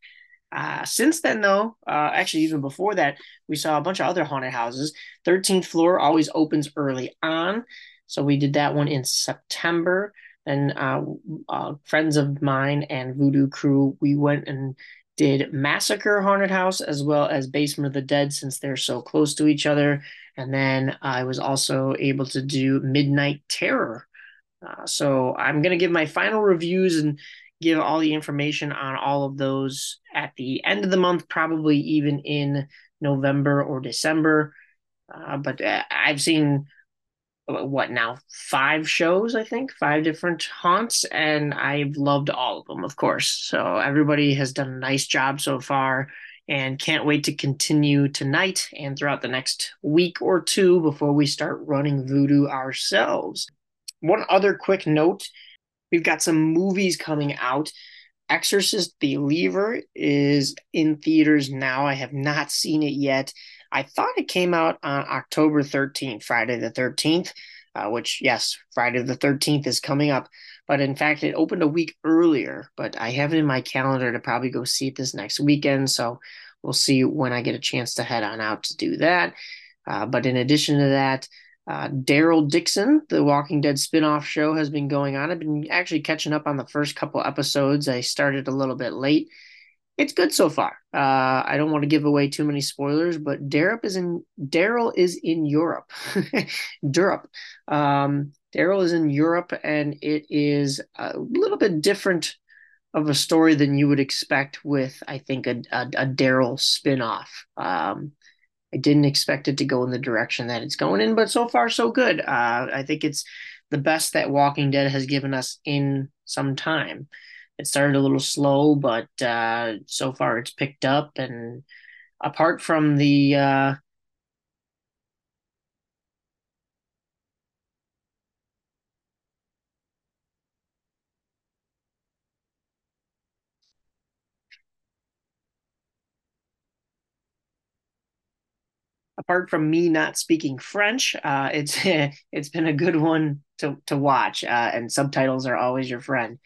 uh, since then, though, uh, actually, even before that, we saw a bunch of other haunted houses. 13th floor always opens early on. So we did that one in September. And uh, uh, friends of mine and Voodoo Crew, we went and did Massacre Haunted House as well as Basement of the Dead since they're so close to each other. And then I was also able to do Midnight Terror. Uh, so I'm going to give my final reviews and give all the information on all of those at the end of the month, probably even in November or December. Uh, but uh, I've seen what now five shows i think five different haunts and i've loved all of them of course. So everybody has done a nice job so far and can't wait to continue tonight and throughout the next week or two before we start running voodoo ourselves. One other quick note we've got some movies coming out. Exorcist believer is in theaters now. I have not seen it yet I thought it came out on October 13th, Friday the 13th, uh, which, yes, Friday the 13th is coming up. But in fact, it opened a week earlier. But I have it in my calendar to probably go see it this next weekend. So we'll see when I get a chance to head on out to do that. Uh, but in addition to that, uh, Daryl Dixon, the Walking Dead spinoff show, has been going on. I've been actually catching up on the first couple episodes. I started a little bit late it's good so far. Uh, I don't want to give away too many spoilers, but Daryl is in Daryl is in Europe. Durup. Um, Daryl is in Europe, and it is a little bit different of a story than you would expect with, I think, a, a, a Daryl spinoff. Um, I didn't expect it to go in the direction that it's going in, but so far so good. Uh, I think it's the best that Walking Dead has given us in some time it started a little slow, but uh, so far it's picked up. And apart from the uh, apart from me not speaking French, uh, it's it's been a good one to to watch, uh, and subtitles are always your friend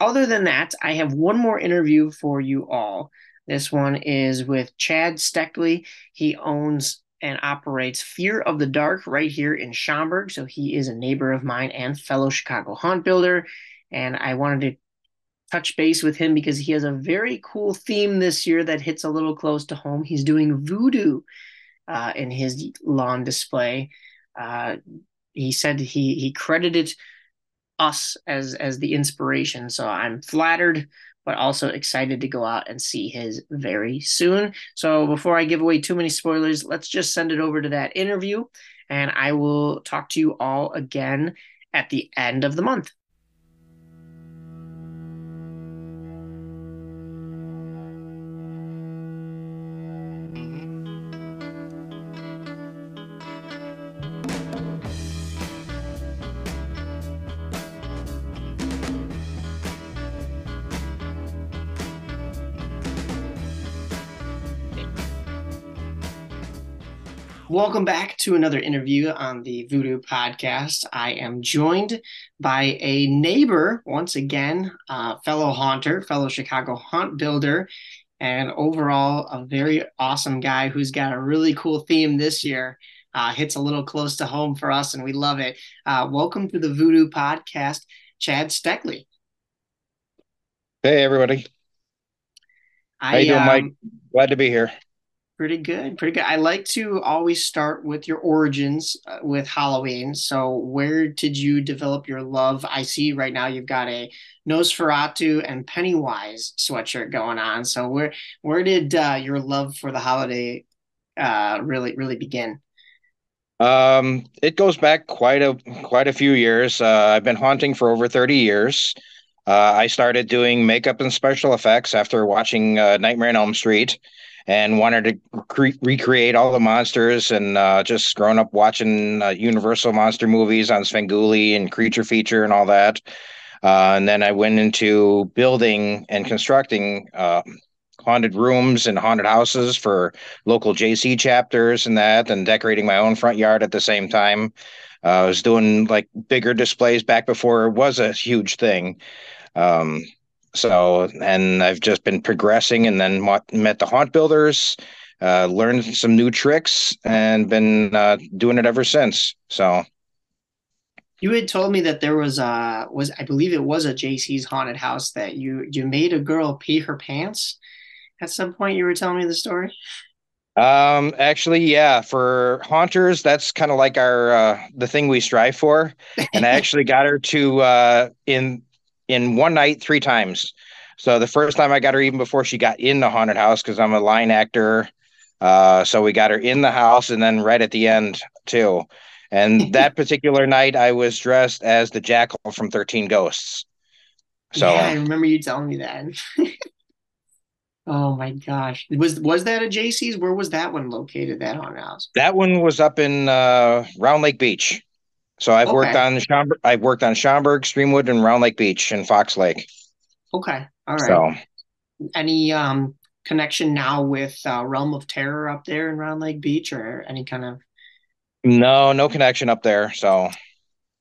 other than that, I have one more interview for you all. This one is with Chad Stechly. He owns and operates Fear of the Dark right here in Schaumburg. So he is a neighbor of mine and fellow Chicago haunt builder. And I wanted to touch base with him because he has a very cool theme this year that hits a little close to home. He's doing voodoo uh, in his lawn display. Uh, he said he he credited us as as the inspiration. So I'm flattered, but also excited to go out and see his very soon. So before I give away too many spoilers, let's just send it over to that interview, and I will talk to you all again at the end of the month. Welcome back to another interview on the Voodoo Podcast. I am joined by a neighbor, once again, uh, fellow haunter, fellow Chicago haunt builder, and overall a very awesome guy who's got a really cool theme this year. Uh, hits a little close to home for us, and we love it. Uh, welcome to the Voodoo Podcast, Chad Stechly. Hey, everybody. How you doing, um, Mike? Glad to be here. Pretty good, pretty good. I like to always start with your origins uh, with Halloween. So, where did you develop your love? I see right now you've got a Nosferatu and Pennywise sweatshirt going on. So, where where did uh, your love for the holiday uh, really really begin? Um, it goes back quite a quite a few years. Uh, I've been haunting for over thirty years. Uh, I started doing makeup and special effects after watching uh, Nightmare on Elm Street and wanted to cre- recreate all the monsters and uh, just growing up watching uh, Universal monster movies on Svengoolie and Creature Feature and all that. Uh, and then I went into building and constructing uh, haunted rooms and haunted houses for local JC chapters and that, and decorating my own front yard at the same time. Uh, I was doing like bigger displays back before it was a huge thing. Um, so, and I've just been progressing and then met the haunt builders, uh, learned some new tricks, and been uh, doing it ever since. So, you had told me that there was a was I believe it was a Jaycees haunted house that you you made a girl pee her pants. At some point, you were telling me the story. Um, actually, yeah, for haunters, that's kind of like our uh, the thing we strive for. And I actually got her to uh, in in one night three times. So the first time I got her even before she got in the haunted house because I'm a line actor. Uh, so we got her in the house and then right at the end too. And that particular night, I was dressed as the jackal from Thirteen Ghosts. So yeah, I remember you telling me that. oh my gosh, was was that a Jaycees? Where was that one located? That haunted house? That one was up in uh, Round Lake Beach. So I've okay. worked on Schaumburg, I've worked on Schaumburg, Streamwood, and Round Lake Beach and Fox Lake. Okay, all right. So, any um connection now with uh, Realm of Terror up there in Round Lake Beach, or any kind of? No, no connection up there. So,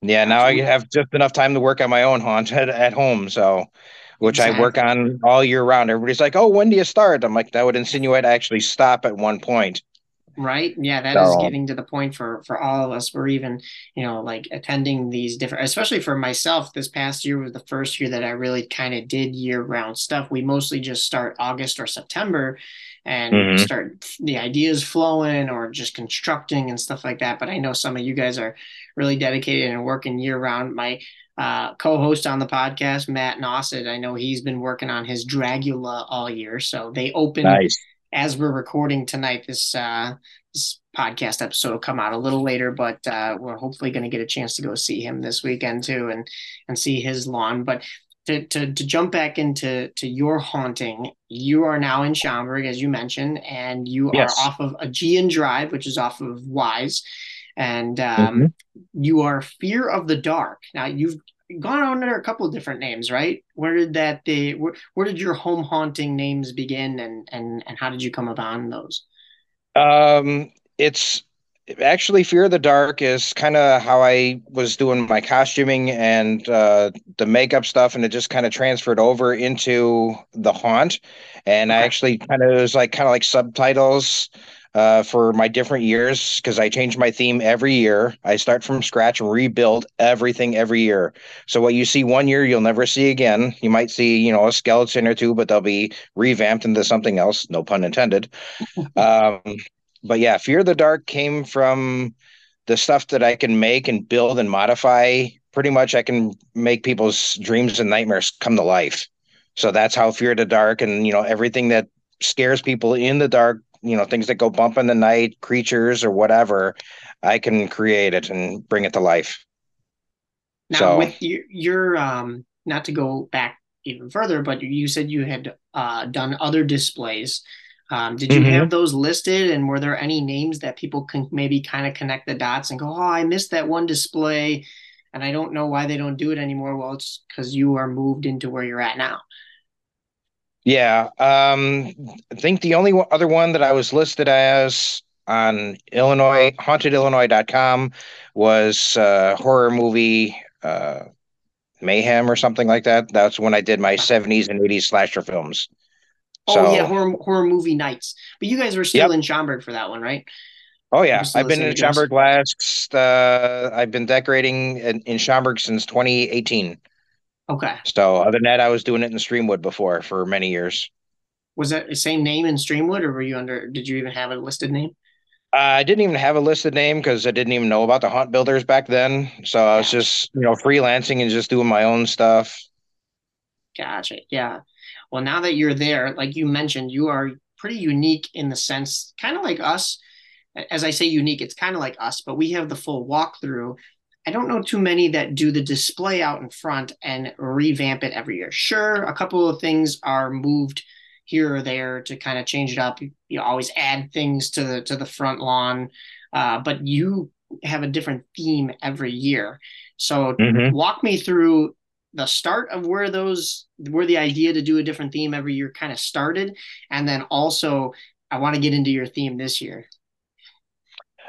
yeah, now I have just enough time to work on my own haunt at, at home. So, which exactly. I work on all year round. Everybody's like, "Oh, when do you start?" I'm like, that would insinuate I actually stop at one point right? Yeah that so, is getting to the point for for all of us. We're even you know like attending these different especially for myself this past year was the first year that i really kind of did year round stuff. We mostly just start august or september and mm-hmm. start the ideas flowing or just constructing and stuff like that. But i know some of you guys are really dedicated and working year round my uh, co-host on the podcast, Matt Nosset. I know he's been working on his Dragula all year, so they open nice as we're recording tonight, this uh, this podcast episode will come out a little later, but uh, we're hopefully going to get a chance to go see him this weekend too, and and see his lawn. But to, to, to jump back into to your haunting, you are now in Schaumburg, as you mentioned, and you yes. are off of Aegean Drive, which is off of Wise, and um, mm-hmm. you are Fear of the Dark. Now you've gone under a couple of different names, right? Where did that the where, where did your home haunting names begin, and and and how did you come upon those? Um, it's actually Fear of the Dark is kind of how I was doing my costuming and uh, the makeup stuff, and it just kind of transferred over into the haunt. And okay. I actually kind of was like kind of like subtitles uh, for my different years because I change my theme every year. I start from scratch and rebuild everything every year. So what you see one year, you'll never see again. You might see, you know, a skeleton or two, but they'll be revamped into something else. No pun intended. um, but yeah, Fear the Dark came from the stuff that I can make and build and modify. Pretty much, I can make people's dreams and nightmares come to life. So that's how Fear the Dark and you know everything that scares people in the dark you know things that go bump in the night creatures or whatever i can create it and bring it to life. Now so, with your, your um not to go back even further but you said you had uh, done other displays. Um, did you mm-hmm. have those listed and were there any names that people can maybe kind of connect the dots and go oh i missed that one display and i don't know why they don't do it anymore. Well it's because you are moved into where you're at now yeah. Um, I think the only other one that I was listed as on Illinois, hauntedillinois.com was uh, horror movie uh, Mayhem or something like that. That's when I did my 70s and 80s slasher films. Oh, so, yeah, horror, horror movie nights. But you guys were still yep. in Schaumburg for that one, right? Oh yeah, I've been in Schaumburg last. Uh, I've been decorating in, in Schaumburg since 2018. Okay. So other than that, I was doing it in Streamwood before for many years. Was that the same name in Streamwood, or were you under? Did you even have a listed name? Uh, I didn't even have a listed name because I didn't even know about the haunt builders back then. So I was just you know freelancing and just doing my own stuff. Gotcha. Yeah. Well, now that you're there, like you mentioned, you are pretty unique in the sense, kind of like us. As I say unique, it's kind of like us, but we have the full walkthrough I don't know too many that do the display out in front and revamp it every year. Sure, a couple of things are moved here or there to kind of change it up. You always add things to the to the front lawn, uh, but you have a different theme every year. So mm-hmm. walk me through the start of where those where the idea to do a different theme every year kind of started, and then also I want to get into your theme this year.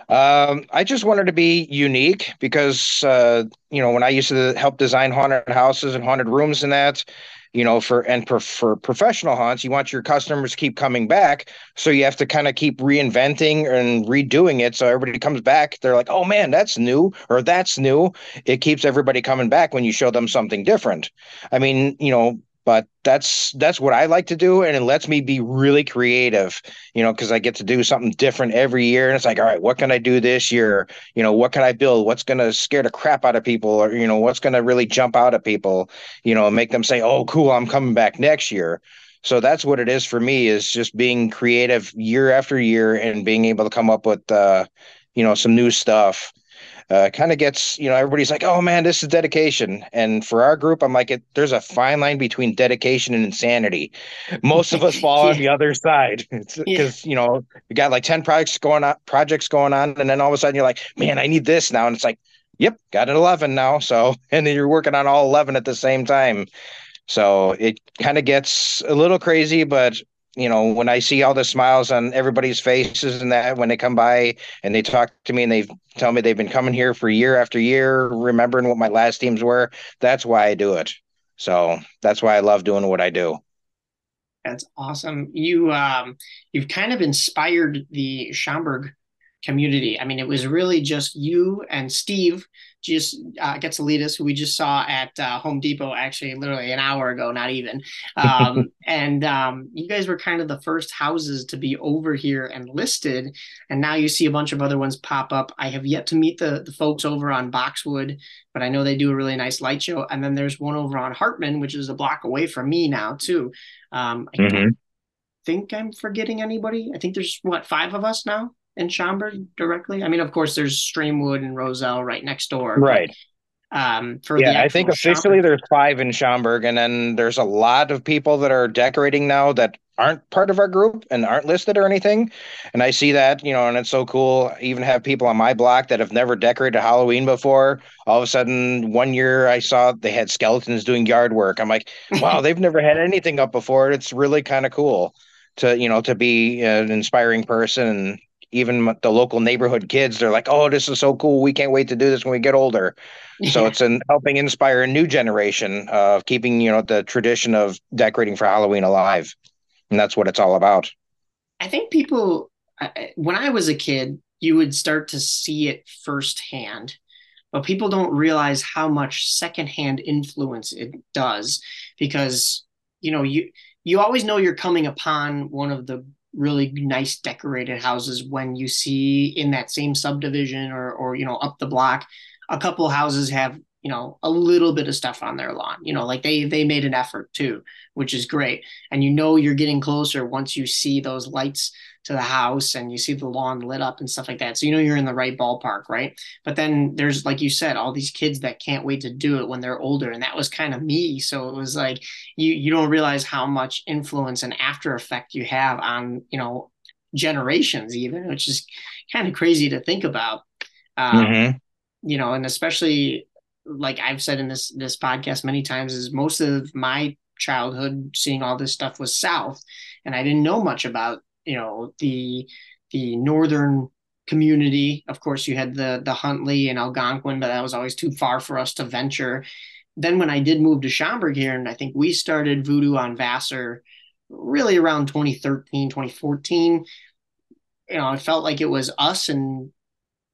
Um, I just wanted to be unique because, uh, you know, when I used to help design haunted houses and haunted rooms and that, you know, for and for, for professional haunts, you want your customers to keep coming back. So you have to kind of keep reinventing and redoing it. So everybody comes back. They're like, oh man, that's new or that's new. It keeps everybody coming back when you show them something different. I mean, you know, but that's that's what I like to do, and it lets me be really creative, you know, because I get to do something different every year, and it's like, all right, what can I do this year? You know, what can I build? What's gonna scare the crap out of people, or you know, what's gonna really jump out at people? You know, make them say, oh, cool, I'm coming back next year. So that's what it is for me is just being creative year after year and being able to come up with, uh, you know, some new stuff uh, kind of gets you know everybody's like oh man this is dedication and for our group i'm like it, there's a fine line between dedication and insanity most of us fall yeah. on the other side because yeah. you know you got like 10 projects going on projects going on and then all of a sudden you're like man i need this now and it's like yep got an 11 now so and then you're working on all 11 at the same time so it kind of gets a little crazy but you know, when I see all the smiles on everybody's faces and that when they come by and they talk to me and they tell me they've been coming here for year after year, remembering what my last teams were, that's why I do it. So that's why I love doing what I do. That's awesome. You um you've kind of inspired the Schaumburg community. I mean, it was really just you and Steve just uh, Getsalitas, who we just saw at uh, Home Depot actually literally an hour ago, not even. Um, and um, you guys were kind of the first houses to be over here and listed. And now you see a bunch of other ones pop up. I have yet to meet the, the folks over on Boxwood, but I know they do a really nice light show. And then there's one over on Hartman, which is a block away from me now, too. Um, I mm-hmm. think I'm forgetting anybody. I think there's what, five of us now? In Schaumburg directly? I mean, of course, there's Streamwood and Roselle right next door. Right. But, um, for yeah, I think officially Schaumburg. there's five in Schaumburg, and then there's a lot of people that are decorating now that aren't part of our group and aren't listed or anything. And I see that, you know, and it's so cool. I even have people on my block that have never decorated Halloween before. All of a sudden, one year I saw they had skeletons doing yard work. I'm like, wow, they've never had anything up before. It's really kind of cool to, you know, to be an inspiring person and even the local neighborhood kids they're like oh this is so cool. We can't wait to do this when we get older. Yeah. so it's in helping inspire a new generation of keeping you know the tradition of decorating for halloween alive. And that's what it's all about. I think people when i was a kid you would start to see it firsthand but people don't realize how much secondhand influence it does because you know you you always know you're coming upon one of the really nice decorated houses when you see in that same subdivision or or you know up the block a couple houses have you know a little bit of stuff on their lawn you know like they they made an effort too which is great. And you know you're getting closer once you see those lights to the house and you see the lawn lit up and stuff like that. So you know you're in the right ballpark, right? But then there's like you said, all these kids that can't wait to do it when they're older, and that was kind of me. So it was like you you don't realize how much influence and after effect you have on you know generations even, which is kind of crazy to think about. Um, mm-hmm. You know, and especially like I've said in this this podcast many times, is most of my childhood seeing all this stuff was south and i didn't know much about you know the the northern community. Of course, you had the the Huntley and Algonquin, but that was always too far for us to venture. Then when I did move to Schaumburg here, and I think we started Voodoo on Vassar really around 2013, 2014. You know, it felt like it was us and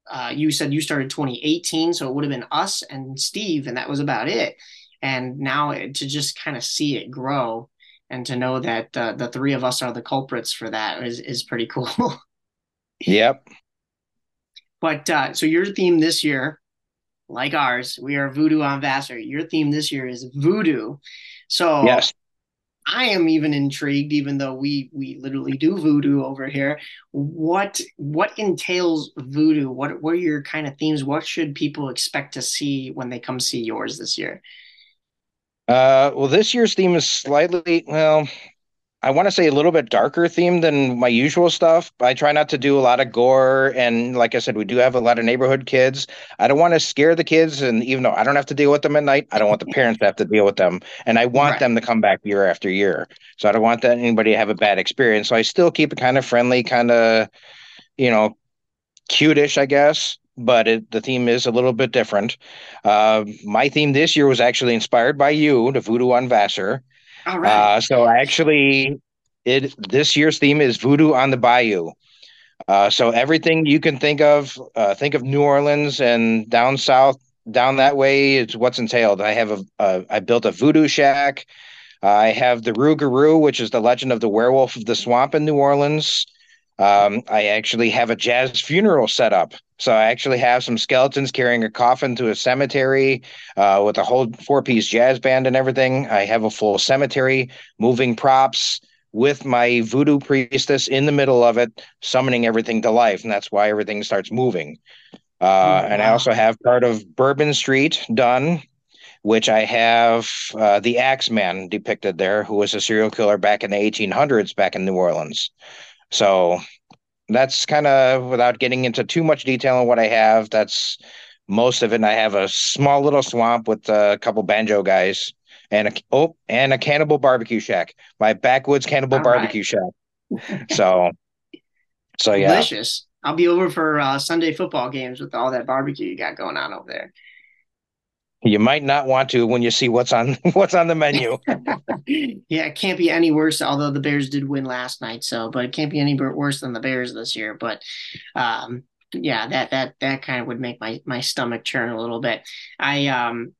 uh, you said you started 2018, so it would have been us and Steve, and that was about it. And now it, to just kind of see it grow and to know that uh, the three of us are the culprits for that is is pretty cool. yep. But uh, so your theme this year, like ours, we are Voodoo on Vassar. Your theme this year is Voodoo. So yes. I am even intrigued, even though we we literally do voodoo over here. What what entails voodoo? What what are your kind of themes? What should people expect to see when they come see yours this year? Uh, well, this year's theme is slightly well. I want to say a little bit darker theme than my usual stuff. I try not to do a lot of gore, and like I said, we do have a lot of neighborhood kids. I don't want to scare the kids, and even though I don't have to deal with them at night, I don't want the parents to have to deal with them, and I want right. them to come back year after year. So I don't want that anybody to have a bad experience. So I still keep it kind of friendly, kind of, you know, cutish, I guess but it, the theme is a little bit different. Uh, my theme this year was actually inspired by you, the Voodoo on Vassar. All right. Uh, so actually, it this year's theme is Voodoo on the Bayou. Uh, so everything you can think of, uh, think of New Orleans and down south, down that way is what's entailed. I have a, a I built a voodoo shack. I have the Rougarou, which is the legend of the werewolf of the swamp in New Orleans. Um, I actually have a jazz funeral set up. So I actually have some skeletons carrying a coffin to a cemetery uh, with a whole four piece jazz band and everything. I have a full cemetery, moving props with my voodoo priestess in the middle of it, summoning everything to life. And that's why everything starts moving. Uh, oh, and I also have part of Bourbon Street done, which I have uh, the Axeman depicted there, who was a serial killer back in the 1800s back in New Orleans. So that's kind of without getting into too much detail on what I have. That's most of it. And I have a small little swamp with a couple banjo guys and a oh and a cannibal barbecue shack. My backwoods cannibal All barbecue right. shack. So so yeah. Delicious. I'll be over for uh, Sunday football games with all that barbecue you got going on over there. You might not want to when you see what's on what's on the menu. yeah, it can't be any worse. Although the Bears did win last night, so but it can't be any worse than the Bears this year. But um, yeah, that that that kind of would make my my stomach churn a little bit. I um,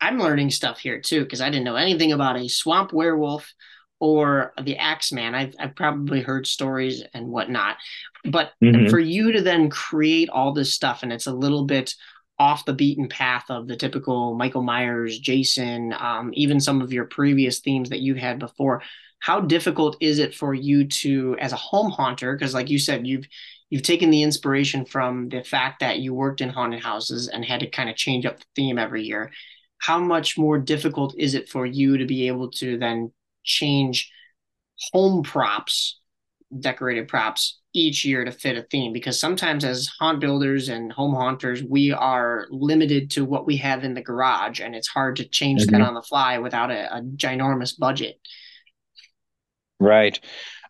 I'm learning stuff here too because I didn't know anything about a swamp werewolf or the Axeman. I've I've probably heard stories and whatnot, but mm-hmm. for you to then create all this stuff and it's a little bit off the beaten path of the typical Michael Myers, Jason, um, even some of your previous themes that you had before. How difficult is it for you to, as a home haunter, because like you said, you've you've taken the inspiration from the fact that you worked in haunted houses and had to kind of change up the theme every year. How much more difficult is it for you to be able to then change home props, decorated props each year to fit a theme because sometimes as haunt builders and home haunters we are limited to what we have in the garage and it's hard to change mm-hmm. that on the fly without a, a ginormous budget. Right.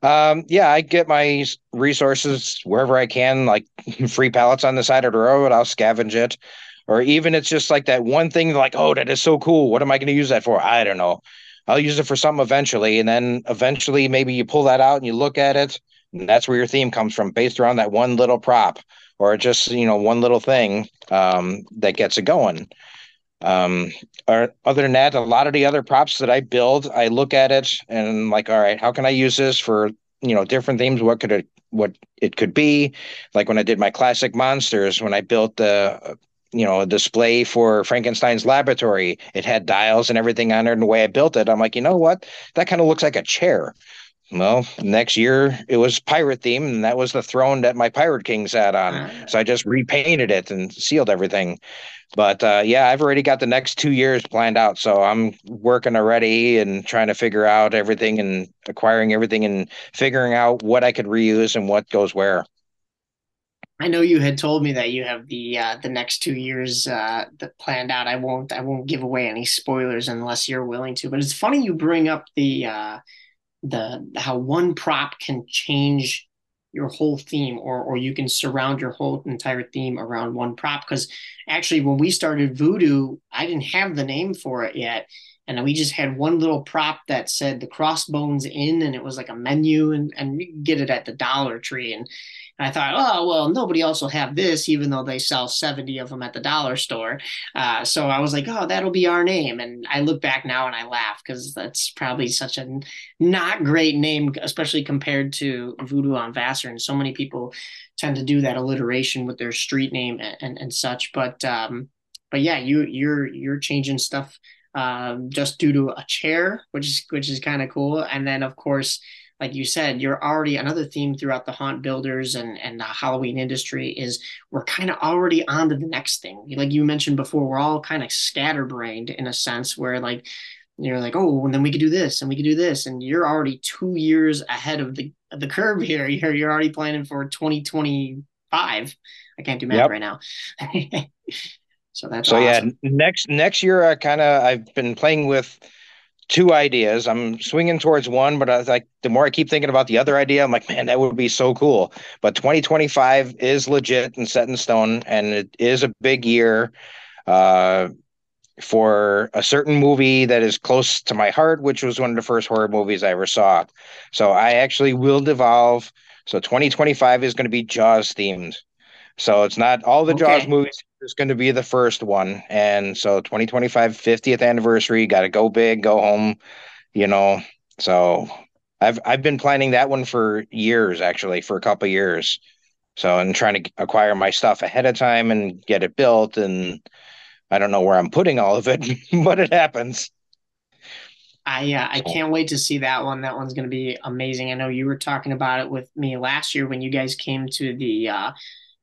Um, yeah i get my resources wherever i can like free pallets on the side of the road i'll scavenge it. Or even it's just like that one thing like oh that is so cool. What am i going to use that for? I don't know. I'll use it for something eventually and then eventually maybe you pull that out and you look at it and that's where your theme comes from, based around that one little prop or just you know one little thing um, that gets it going. Um, or other than that, a lot of the other props that I build, I look at it and I'm like, all right, how can I use this for you know different themes? What could it what it could be? Like when I did my classic monsters, when I built the you know a display for Frankenstein's laboratory, it had dials and everything on it. And the way I built it, I'm like, you know what? That kind of looks like a chair well, next year it was pirate theme, and that was the throne that my Pirate King sat on. Ah. So I just repainted it and sealed everything. But uh, yeah, I've already got the next two years planned out. So I'm working already and trying to figure out everything and acquiring everything and figuring out what I could reuse and what goes where. I know you had told me that you have the uh, the next two years uh, planned out. I won't I won't give away any spoilers unless you're willing to. But it's funny you bring up the uh, the how one prop can change your whole theme or or you can surround your whole entire theme around one prop. Because actually when we started voodoo i didn't have the name for it yet. And we just had one little prop that said the crossbones in and it was like a menu and and you get it at the dollar tree. And and I thought, oh, well, nobody else will have this, even though they sell 70 of them at the dollar store. Uh, so I was like, oh, that'll be our name. And I look back now and I laugh because that's probably such a not great name, especially compared to Voodoo on Vassar. And so many people tend to do that alliteration with their street name and, and, and such. But um, but yeah, you you're you're changing stuff um, just due to a chair, which is which is kind of cool. And then of course like you said, you're already another theme throughout the haunt builders and and the Halloween industry is we're kind of already on to the next thing. Like you mentioned before, we're all kind of scatterbrained in a sense where like you're like, oh, and then we could do this and we could do this, and you're already two years ahead of the of the curve here. You're you're already planning for 2025. I can't do math yep. right now. so that's so awesome. yeah. Next next year, I kind of I've been playing with two ideas. I'm swinging towards one, but I was like, the more I keep thinking about the other idea, I'm like, man, that would be so cool. But 2025 is legit and set in stone, and it is a big year uh, for a certain movie that is close to my heart, which was one of the first horror movies I ever saw. So I actually will devolve. So 2025 is going to be Jaws themed. So it's not all the okay. Jaws movies is going to be the first one. And so 2025 50th anniversary, got to go big, go home, you know. So I've I've been planning that one for years actually, for a couple years. So and trying to acquire my stuff ahead of time and get it built and I don't know where I'm putting all of it, but it happens. I uh, I can't wait to see that one. That one's going to be amazing. I know you were talking about it with me last year when you guys came to the uh,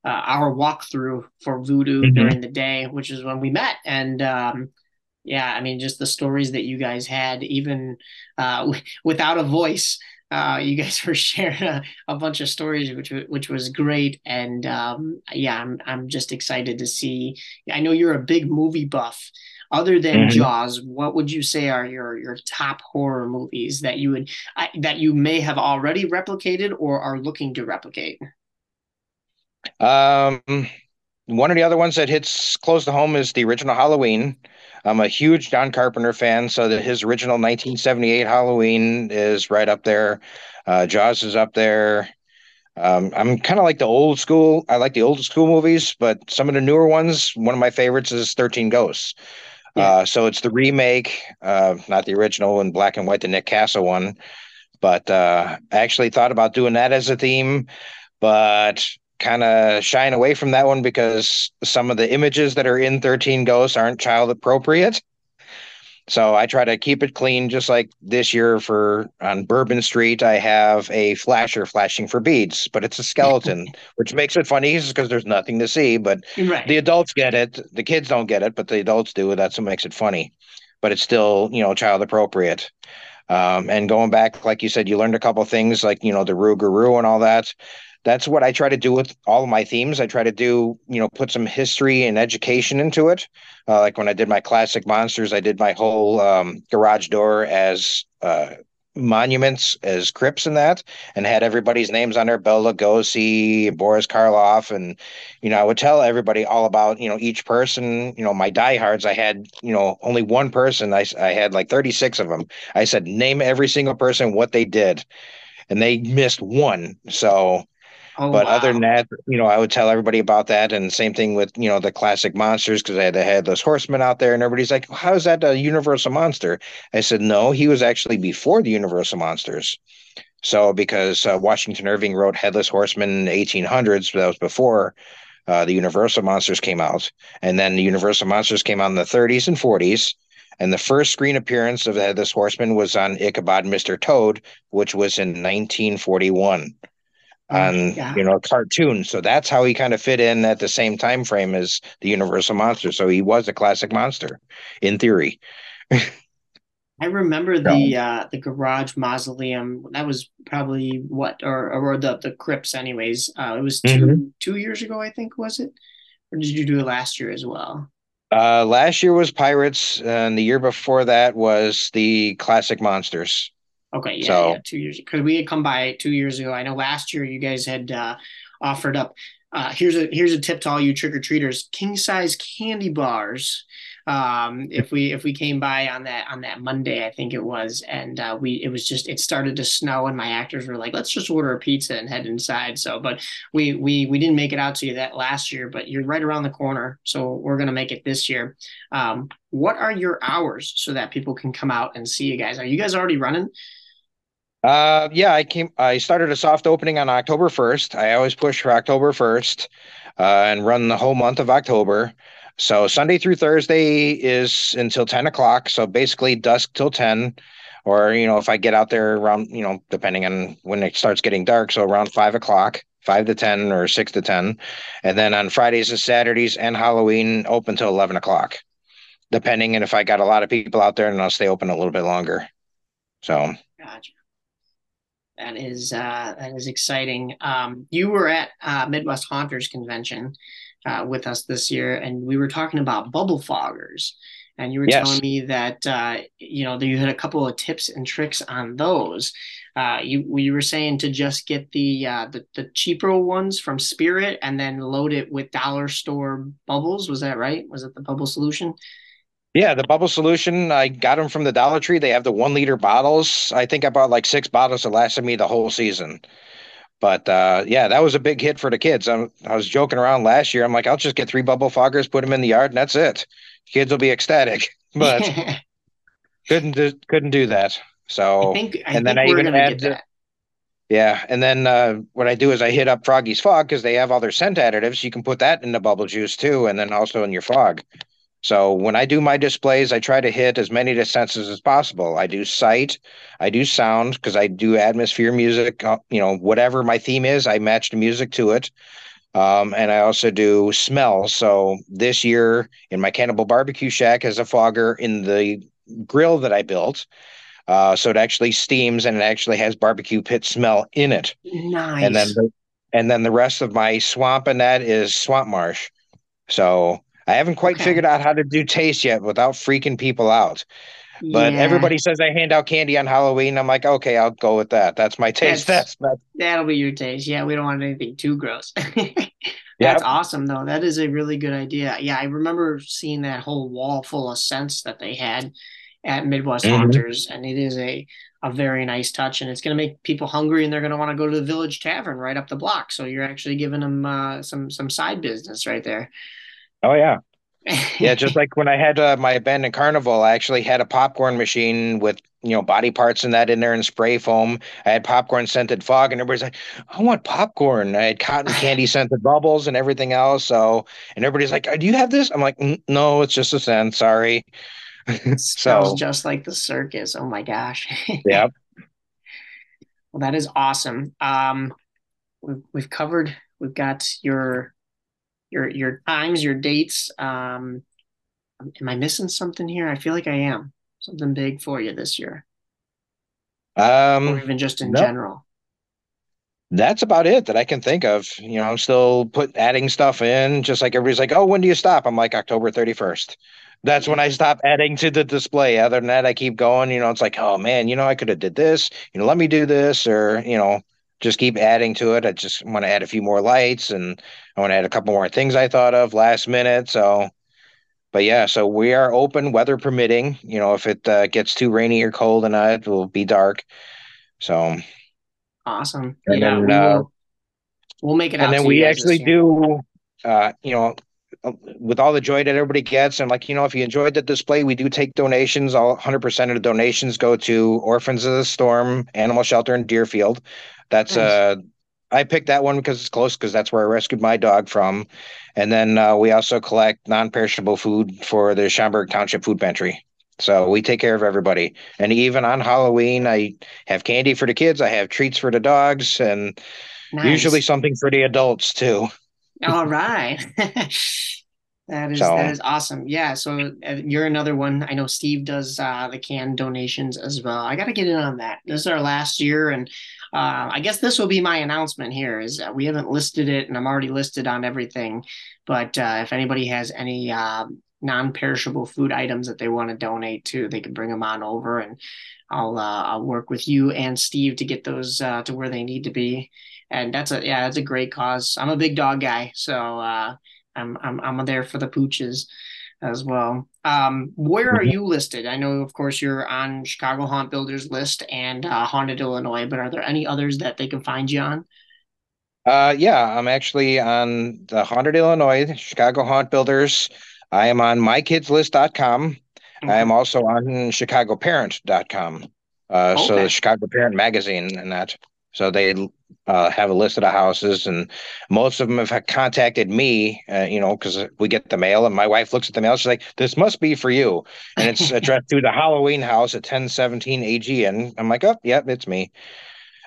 uh, our walkthrough for Voodoo mm-hmm. during the day, which is when we met. And um, yeah, I mean, just the stories that you guys had, even uh, w- without a voice, uh, you guys were sharing a, a, bunch of stories, which which was great. And um, yeah, I'm I'm just excited to see. I know you're a big movie buff. Other than mm-hmm. Jaws, what would you say are your your top horror movies that you would I, that you may have already replicated or are looking to replicate? Um, one of the other ones that hits close to home is the original Halloween. I'm a huge John Carpenter fan, so that his original 1978 Halloween is right up there. Uh, Jaws is up there. Um, I'm kind of like the old school. I like the old school movies, but some of the newer ones. One of my favorites is 13 Ghosts. Yeah. Uh, so it's the remake, uh, not the original in black and white, the Nick Castle one. But uh, I actually thought about doing that as a theme, but kind of shying away from that one because some of the images that are in 13 Ghosts aren't child appropriate. So I try to keep it clean, just like this year for on Bourbon Street, I have a flasher flashing for beads, but it's a skeleton, which makes it funny because there's nothing to see. But right. the adults get it, the kids don't get it, but the adults do. That's what makes it funny. But it's still, you know, child appropriate. Um, and going back, like you said, you learned a couple things like you know the Rougarou and all that that's what I try to do with all of my themes. I try to do, you know, put some history and education into it. Uh, like when I did my classic monsters, I did my whole um, garage door as uh, monuments, as crypts and that, and had everybody's names on there, Bela Lugosi, Boris Karloff, and you know, I would tell everybody all about, you know, each person. You know, my diehards, I had, you know, only one person. I I had like thirty six of them. I said, name every single person what they did, and they missed one. So Oh, but wow. other than that, you know, I would tell everybody about that. And same thing with, you know, the classic monsters because I had the headless horseman out there and everybody's like, how is that a universal monster? I said, no, he was actually before the universal monsters. So because uh, Washington Irving wrote Headless Horseman in the 1800s, that was before uh, the Universal monsters came out. And then the Universal monsters came out in the 30s and 40s. And the first screen appearance of the Headless Horseman was on Ichabod Mr. Toad, which was in 1941 on yeah. you know cartoon. So that's how he kind of fit in at the same time frame as the universal monster. So he was a classic monster in theory. I remember the uh the garage mausoleum. That was probably what or or the the crypts anyways. Uh it was 2 mm-hmm. two years ago i think was it? Or did you do it last year as well? Uh last year was pirates and the year before that was the classic monsters Okay, yeah, so, yeah two years because we had come by two years ago. I know last year you guys had uh, offered up. Uh, here's a here's a tip to all you trick or treaters: king size candy bars. Um, if we if we came by on that on that Monday, I think it was, and uh, we it was just it started to snow, and my actors were like, "Let's just order a pizza and head inside." So, but we we we didn't make it out to you that last year, but you're right around the corner, so we're gonna make it this year. Um, what are your hours so that people can come out and see you guys? Are you guys already running? Uh, yeah, I came. I started a soft opening on October first. I always push for October first, uh, and run the whole month of October. So Sunday through Thursday is until ten o'clock. So basically dusk till ten, or you know if I get out there around you know depending on when it starts getting dark, so around five o'clock, five to ten or six to ten, and then on Fridays and Saturdays and Halloween open till eleven o'clock, depending. And if I got a lot of people out there, and I'll stay open a little bit longer. So. Gotcha. That is uh, that is exciting. Um, you were at uh, Midwest Haunters convention uh, with us this year, and we were talking about bubble foggers. And you were yes. telling me that uh, you know that you had a couple of tips and tricks on those. Uh, you we were saying to just get the, uh, the the cheaper ones from Spirit and then load it with dollar store bubbles. Was that right? Was it the bubble solution? Yeah, the bubble solution, I got them from the Dollar Tree. They have the one liter bottles. I think I bought like six bottles that lasted me the whole season. But uh, yeah, that was a big hit for the kids. I'm, I was joking around last year. I'm like, I'll just get three bubble foggers, put them in the yard, and that's it. Kids will be ecstatic. But couldn't do, couldn't do that. So I think, I and then I even had the, yeah, and then uh, what I do is I hit up Froggy's Fog because they have all their scent additives. You can put that in the bubble juice too, and then also in your fog. So when I do my displays, I try to hit as many of the senses as possible. I do sight, I do sound because I do atmosphere music. Uh, you know, whatever my theme is, I match the music to it. Um, and I also do smell. So this year in my Cannibal Barbecue Shack as a fogger in the grill that I built. Uh, so it actually steams and it actually has barbecue pit smell in it. Nice. And then the, and then the rest of my swamp and that is swamp marsh. So I haven't quite Okay. figured out how to do taste yet without freaking people out. But Yeah, everybody says I hand out candy on Halloween. I'm like, okay, I'll go with that. That's my taste That's- test. That'll be your taste. Yeah, we don't want anything too gross. Yeah. That's awesome though. That is a really good idea. Yeah, I remember seeing that whole wall full of scents that they had at Midwest Mhm. Haunters, and it is a a very nice touch, and it's going to make people hungry, and they're going to want to go to the Village Tavern right up the block. So you're actually giving them uh, some some side business right there. Oh yeah, yeah. Just like when I had uh, my abandoned carnival, I actually had a popcorn machine with you know body parts and that in there and spray foam. I had popcorn scented fog, and everybody's like, "I want popcorn." I had cotton candy scented bubbles and everything else. So, and everybody's like, "Do you have this?" I'm like, "Mm, "No, it's just a scent. Sorry." It smells so, just like the circus. Oh my gosh. yeah. Well, that is awesome. Um, we've, we've covered. We've got your your your times, your dates. Um, am I missing something here? I feel like I am. Something big for you this year, or Um, even just in no. general. That's about it that I can think of. You know, I'm still put adding stuff in, just like everybody's like, "Oh, when do you stop?" I'm like October 31st. That's when I stop adding to the display. Other than that, I keep going. You know, it's like, oh man, you know, I could have did this. You know, let me do this, or you know, just keep adding to it. I just want to add a few more lights, and I want to add a couple more things I thought of last minute. So, but yeah, so we are open, weather permitting. You know, if it uh, gets too rainy or cold, and it will be dark. So. Awesome. And yeah, then, we uh, will. We'll make it out and then we actually do uh you know uh, with all the joy that everybody gets and like you know if you enjoyed the display we do take donations all 100% of the donations go to orphans of the storm animal shelter in deerfield that's Nice. uh i picked that one because it's close because that's where i rescued my dog from and then uh, we also collect non-perishable food for the schaumburg township food pantry so we take care of everybody and even on halloween i have candy for the kids i have treats for the dogs and Nice. usually something for the adults too All right. That is So- that is awesome. Yeah, so uh, you're another one. I know Steve does uh, the canned donations as well. I got to get in on that. This is our last year, and uh, I guess this will be my announcement here. Is we haven't listed it, and I'm already listed on everything. But uh, if anybody has any uh, non-perishable food items that they want to donate to, they can bring them on over, and I'll uh, I'll work with you and Steve to get those uh, to where they need to be. And that's a yeah, that's a great cause. I'm a big dog guy, so. Uh, I'm I'm I'm there for the pooches as well. Um, where are Mhm. you listed? I know, of course, you're on Chicago Haunt Builders list and uh, Haunted Illinois, but are there any others that they can find you on? Uh, yeah, I'm actually on the Haunted Illinois, Chicago Haunt Builders. I am on mykidslist.com. I am also on chicagoparent.com. Uh, so the Chicago Parent magazine and that. So they uh, have a list of the houses, and most of them have contacted me, uh, you know, because we get the mail, and my wife looks at the mail. She's like, "This must be for you," and it's addressed to the Halloween house at 1017 AG, and I'm like, "Oh, yep, it's me."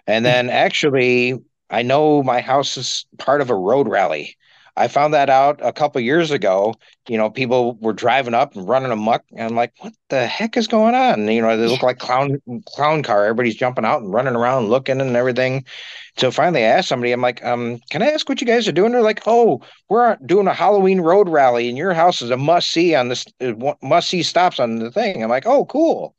And then actually, I know my house is part of a road rally. I found that out a couple years ago. You know, people were driving up and running amok, and I'm like, "What the heck is going on?" You know, they look like clown clown car. Everybody's jumping out and running around, looking and everything. So finally, I asked somebody, "I'm like, um, can I ask what you guys are doing?" They're like, "Oh, we're doing a Halloween road rally, and your house is a must see on this must see stops on the thing." I'm like, "Oh, cool."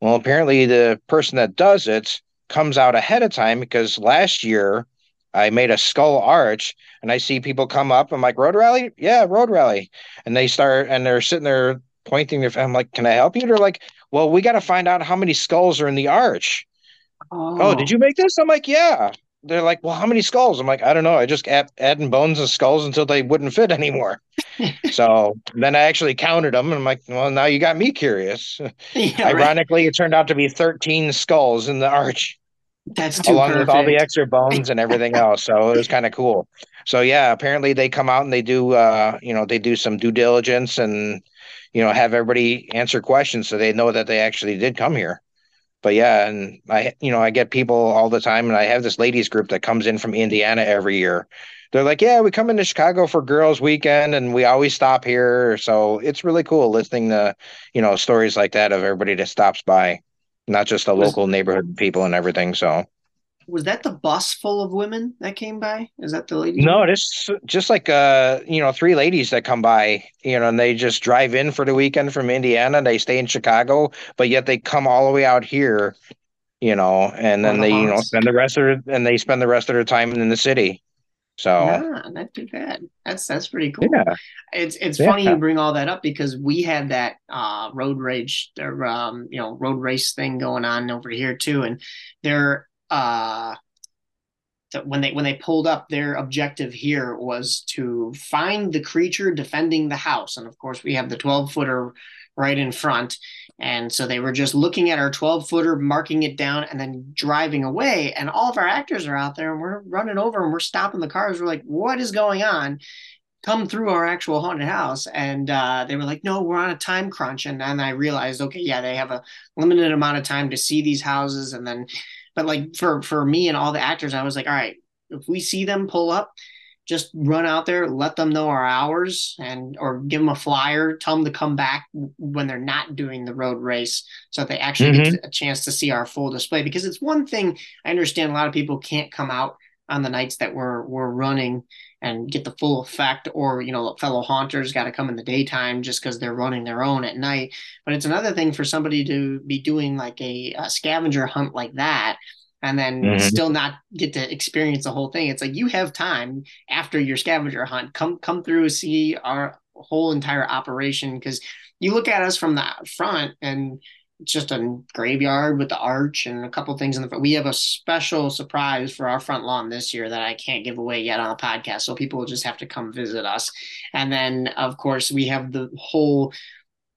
Well, apparently, the person that does it comes out ahead of time because last year I made a skull arch and I see people come up. I'm like, road rally? Yeah, road rally. And they start and they're sitting there pointing their, I'm like, can I help you? They're like, well, we got to find out how many skulls are in the arch. Oh, did oh. you make this? I'm like, yeah. They're like, well, how many skulls? I'm like, I don't know. I just kept adding bones and skulls until they wouldn't fit anymore. so then I actually counted them and I'm like, well, now you got me curious. Yeah, right. Ironically, it turned out to be 13 skulls in the arch That's too along with all the extra bones and everything else. So it was kind of cool. So yeah, apparently they come out and they do uh, you know, they do some due diligence and you know, have everybody answer questions so they know that they actually did come here. but yeah, and I, you know, I get people all the time, and I have this ladies group that comes in from Indiana every year. They're like, yeah, we come into Chicago for girls' weekend, and we always stop here. So it's really cool listening to, you know, stories like that of everybody that stops by, not just the local neighborhood people and everything. So was that the bus full of women that came by? Is that the ladies? No, it's just like uh, you know, three ladies that come by, you know, and they just drive in for the weekend from Indiana. They stay in Chicago, but yet they come all the way out here, you know, and then they, you know, spend the rest of their, and they spend the rest of their time in the city. So yeah, not too bad. That's that's pretty cool. Yeah. It's it's yeah. funny you bring all that up because we had that uh road rage or um you know road race thing going on over here too, and there uh, when they when they pulled up, their objective here was to find the creature defending the house, and of course we have the twelve footer right in front, and so they were just looking at our twelve footer, marking it down, and then driving away. And all of our actors are out there, and we're running over, and we're stopping the cars. We're like, "What is going on?" come through our actual haunted house and uh, they were like no we're on a time crunch and then i realized okay yeah they have a limited amount of time to see these houses and then but like for for me and all the actors, I was like, all right, if we see them pull up, just run out there, let them know our hours, and or give them a flyer, tell them to come back when they're not doing the road race, so that they actually mm-hmm. get a chance to see our full display. Because it's one thing I understand a lot of people can't come out on the nights that we're we're running and get the full effect or you know fellow haunters got to come in the daytime just because they're running their own at night but it's another thing for somebody to be doing like a, a scavenger hunt like that and then mm-hmm. still not get to experience the whole thing it's like you have time after your scavenger hunt come come through see our whole entire operation because you look at us from the front and it's just a graveyard with the arch and a couple things in the front. We have a special surprise for our front lawn this year that I can't give away yet on the podcast. So people will just have to come visit us. And then, of course, we have the whole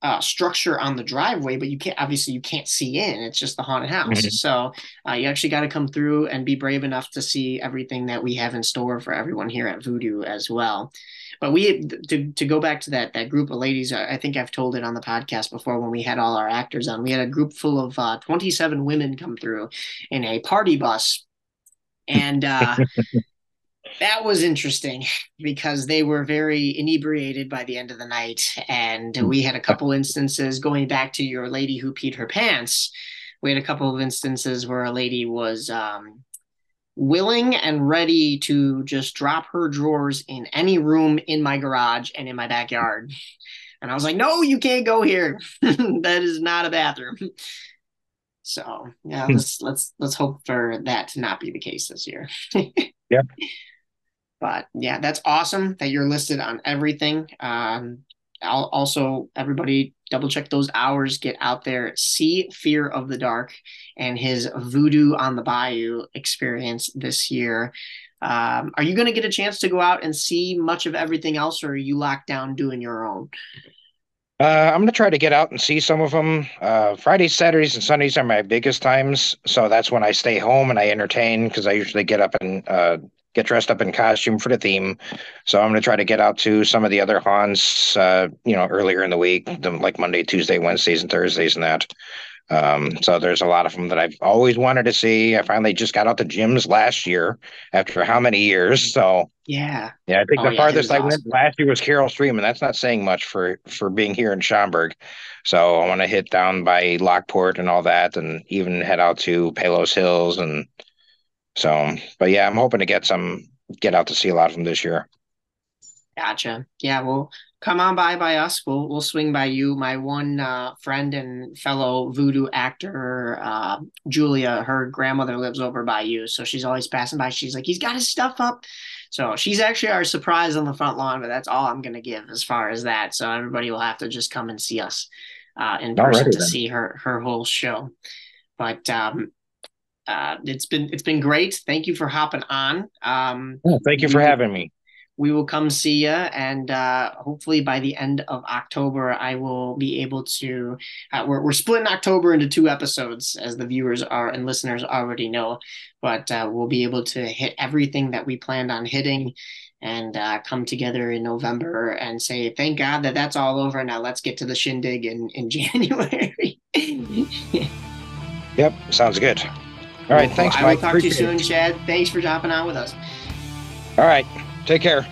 uh, structure on the driveway, but you can't obviously you can't see in. It's just the haunted house. Mm-hmm. So uh, you actually got to come through and be brave enough to see everything that we have in store for everyone here at Voodoo as well. But we to to go back to that that group of ladies. I think I've told it on the podcast before when we had all our actors on. We had a group full of uh, twenty seven women come through in a party bus, and. Uh, that was interesting because they were very inebriated by the end of the night and we had a couple instances going back to your lady who peed her pants we had a couple of instances where a lady was um, willing and ready to just drop her drawers in any room in my garage and in my backyard. And I was like, no, you can't go here. that is not a bathroom. So yeah, hmm. let's let's let's hope for that to not be the case this year. yep. But yeah, that's awesome that you're listed on everything. Um, I'll also everybody double check those hours, get out there, see Fear of the Dark and his Voodoo on the Bayou experience this year. Um, are you going to get a chance to go out and see much of everything else, or are you locked down doing your own? Uh, I'm going to try to get out and see some of them. Uh, Fridays, Saturdays, and Sundays are my biggest times. So that's when I stay home and I entertain because I usually get up and uh, get dressed up in costume for the theme. So I'm going to try to get out to some of the other haunts, uh, you know, earlier in the week, like Monday, Tuesday, Wednesdays, and Thursdays, and that. Um, so there's a lot of them that I've always wanted to see. I finally just got out to gyms last year after how many years? So yeah, yeah. I think oh, the yeah, farthest I awesome. went last year was Carol Stream, and that's not saying much for for being here in Schaumburg. So I want to hit down by Lockport and all that, and even head out to Palos Hills and so, but yeah, I'm hoping to get some, get out to see a lot of them this year. Gotcha. Yeah, well, come on by by us. We'll we'll swing by you. My one uh, friend and fellow voodoo actor, uh, Julia, her grandmother lives over by you, so she's always passing by. She's like, he's got his stuff up. So she's actually our surprise on the front lawn, but that's all I'm gonna give as far as that. So everybody will have to just come and see us uh, in person to then. see her her whole show. But um, uh, it's been it's been great. Thank you for hopping on. Um, oh, thank you for we, having me. We will come see you, and uh, hopefully by the end of October, I will be able to. Uh, we're we're splitting October into two episodes, as the viewers are and listeners already know, but uh, we'll be able to hit everything that we planned on hitting. And uh, come together in November and say, thank God that that's all over. Now let's get to the shindig in, in January. Yep, sounds good. All right, thanks, I Mike. will talk to you soon, it. Chad. Thanks for dropping on with us. All right, take care.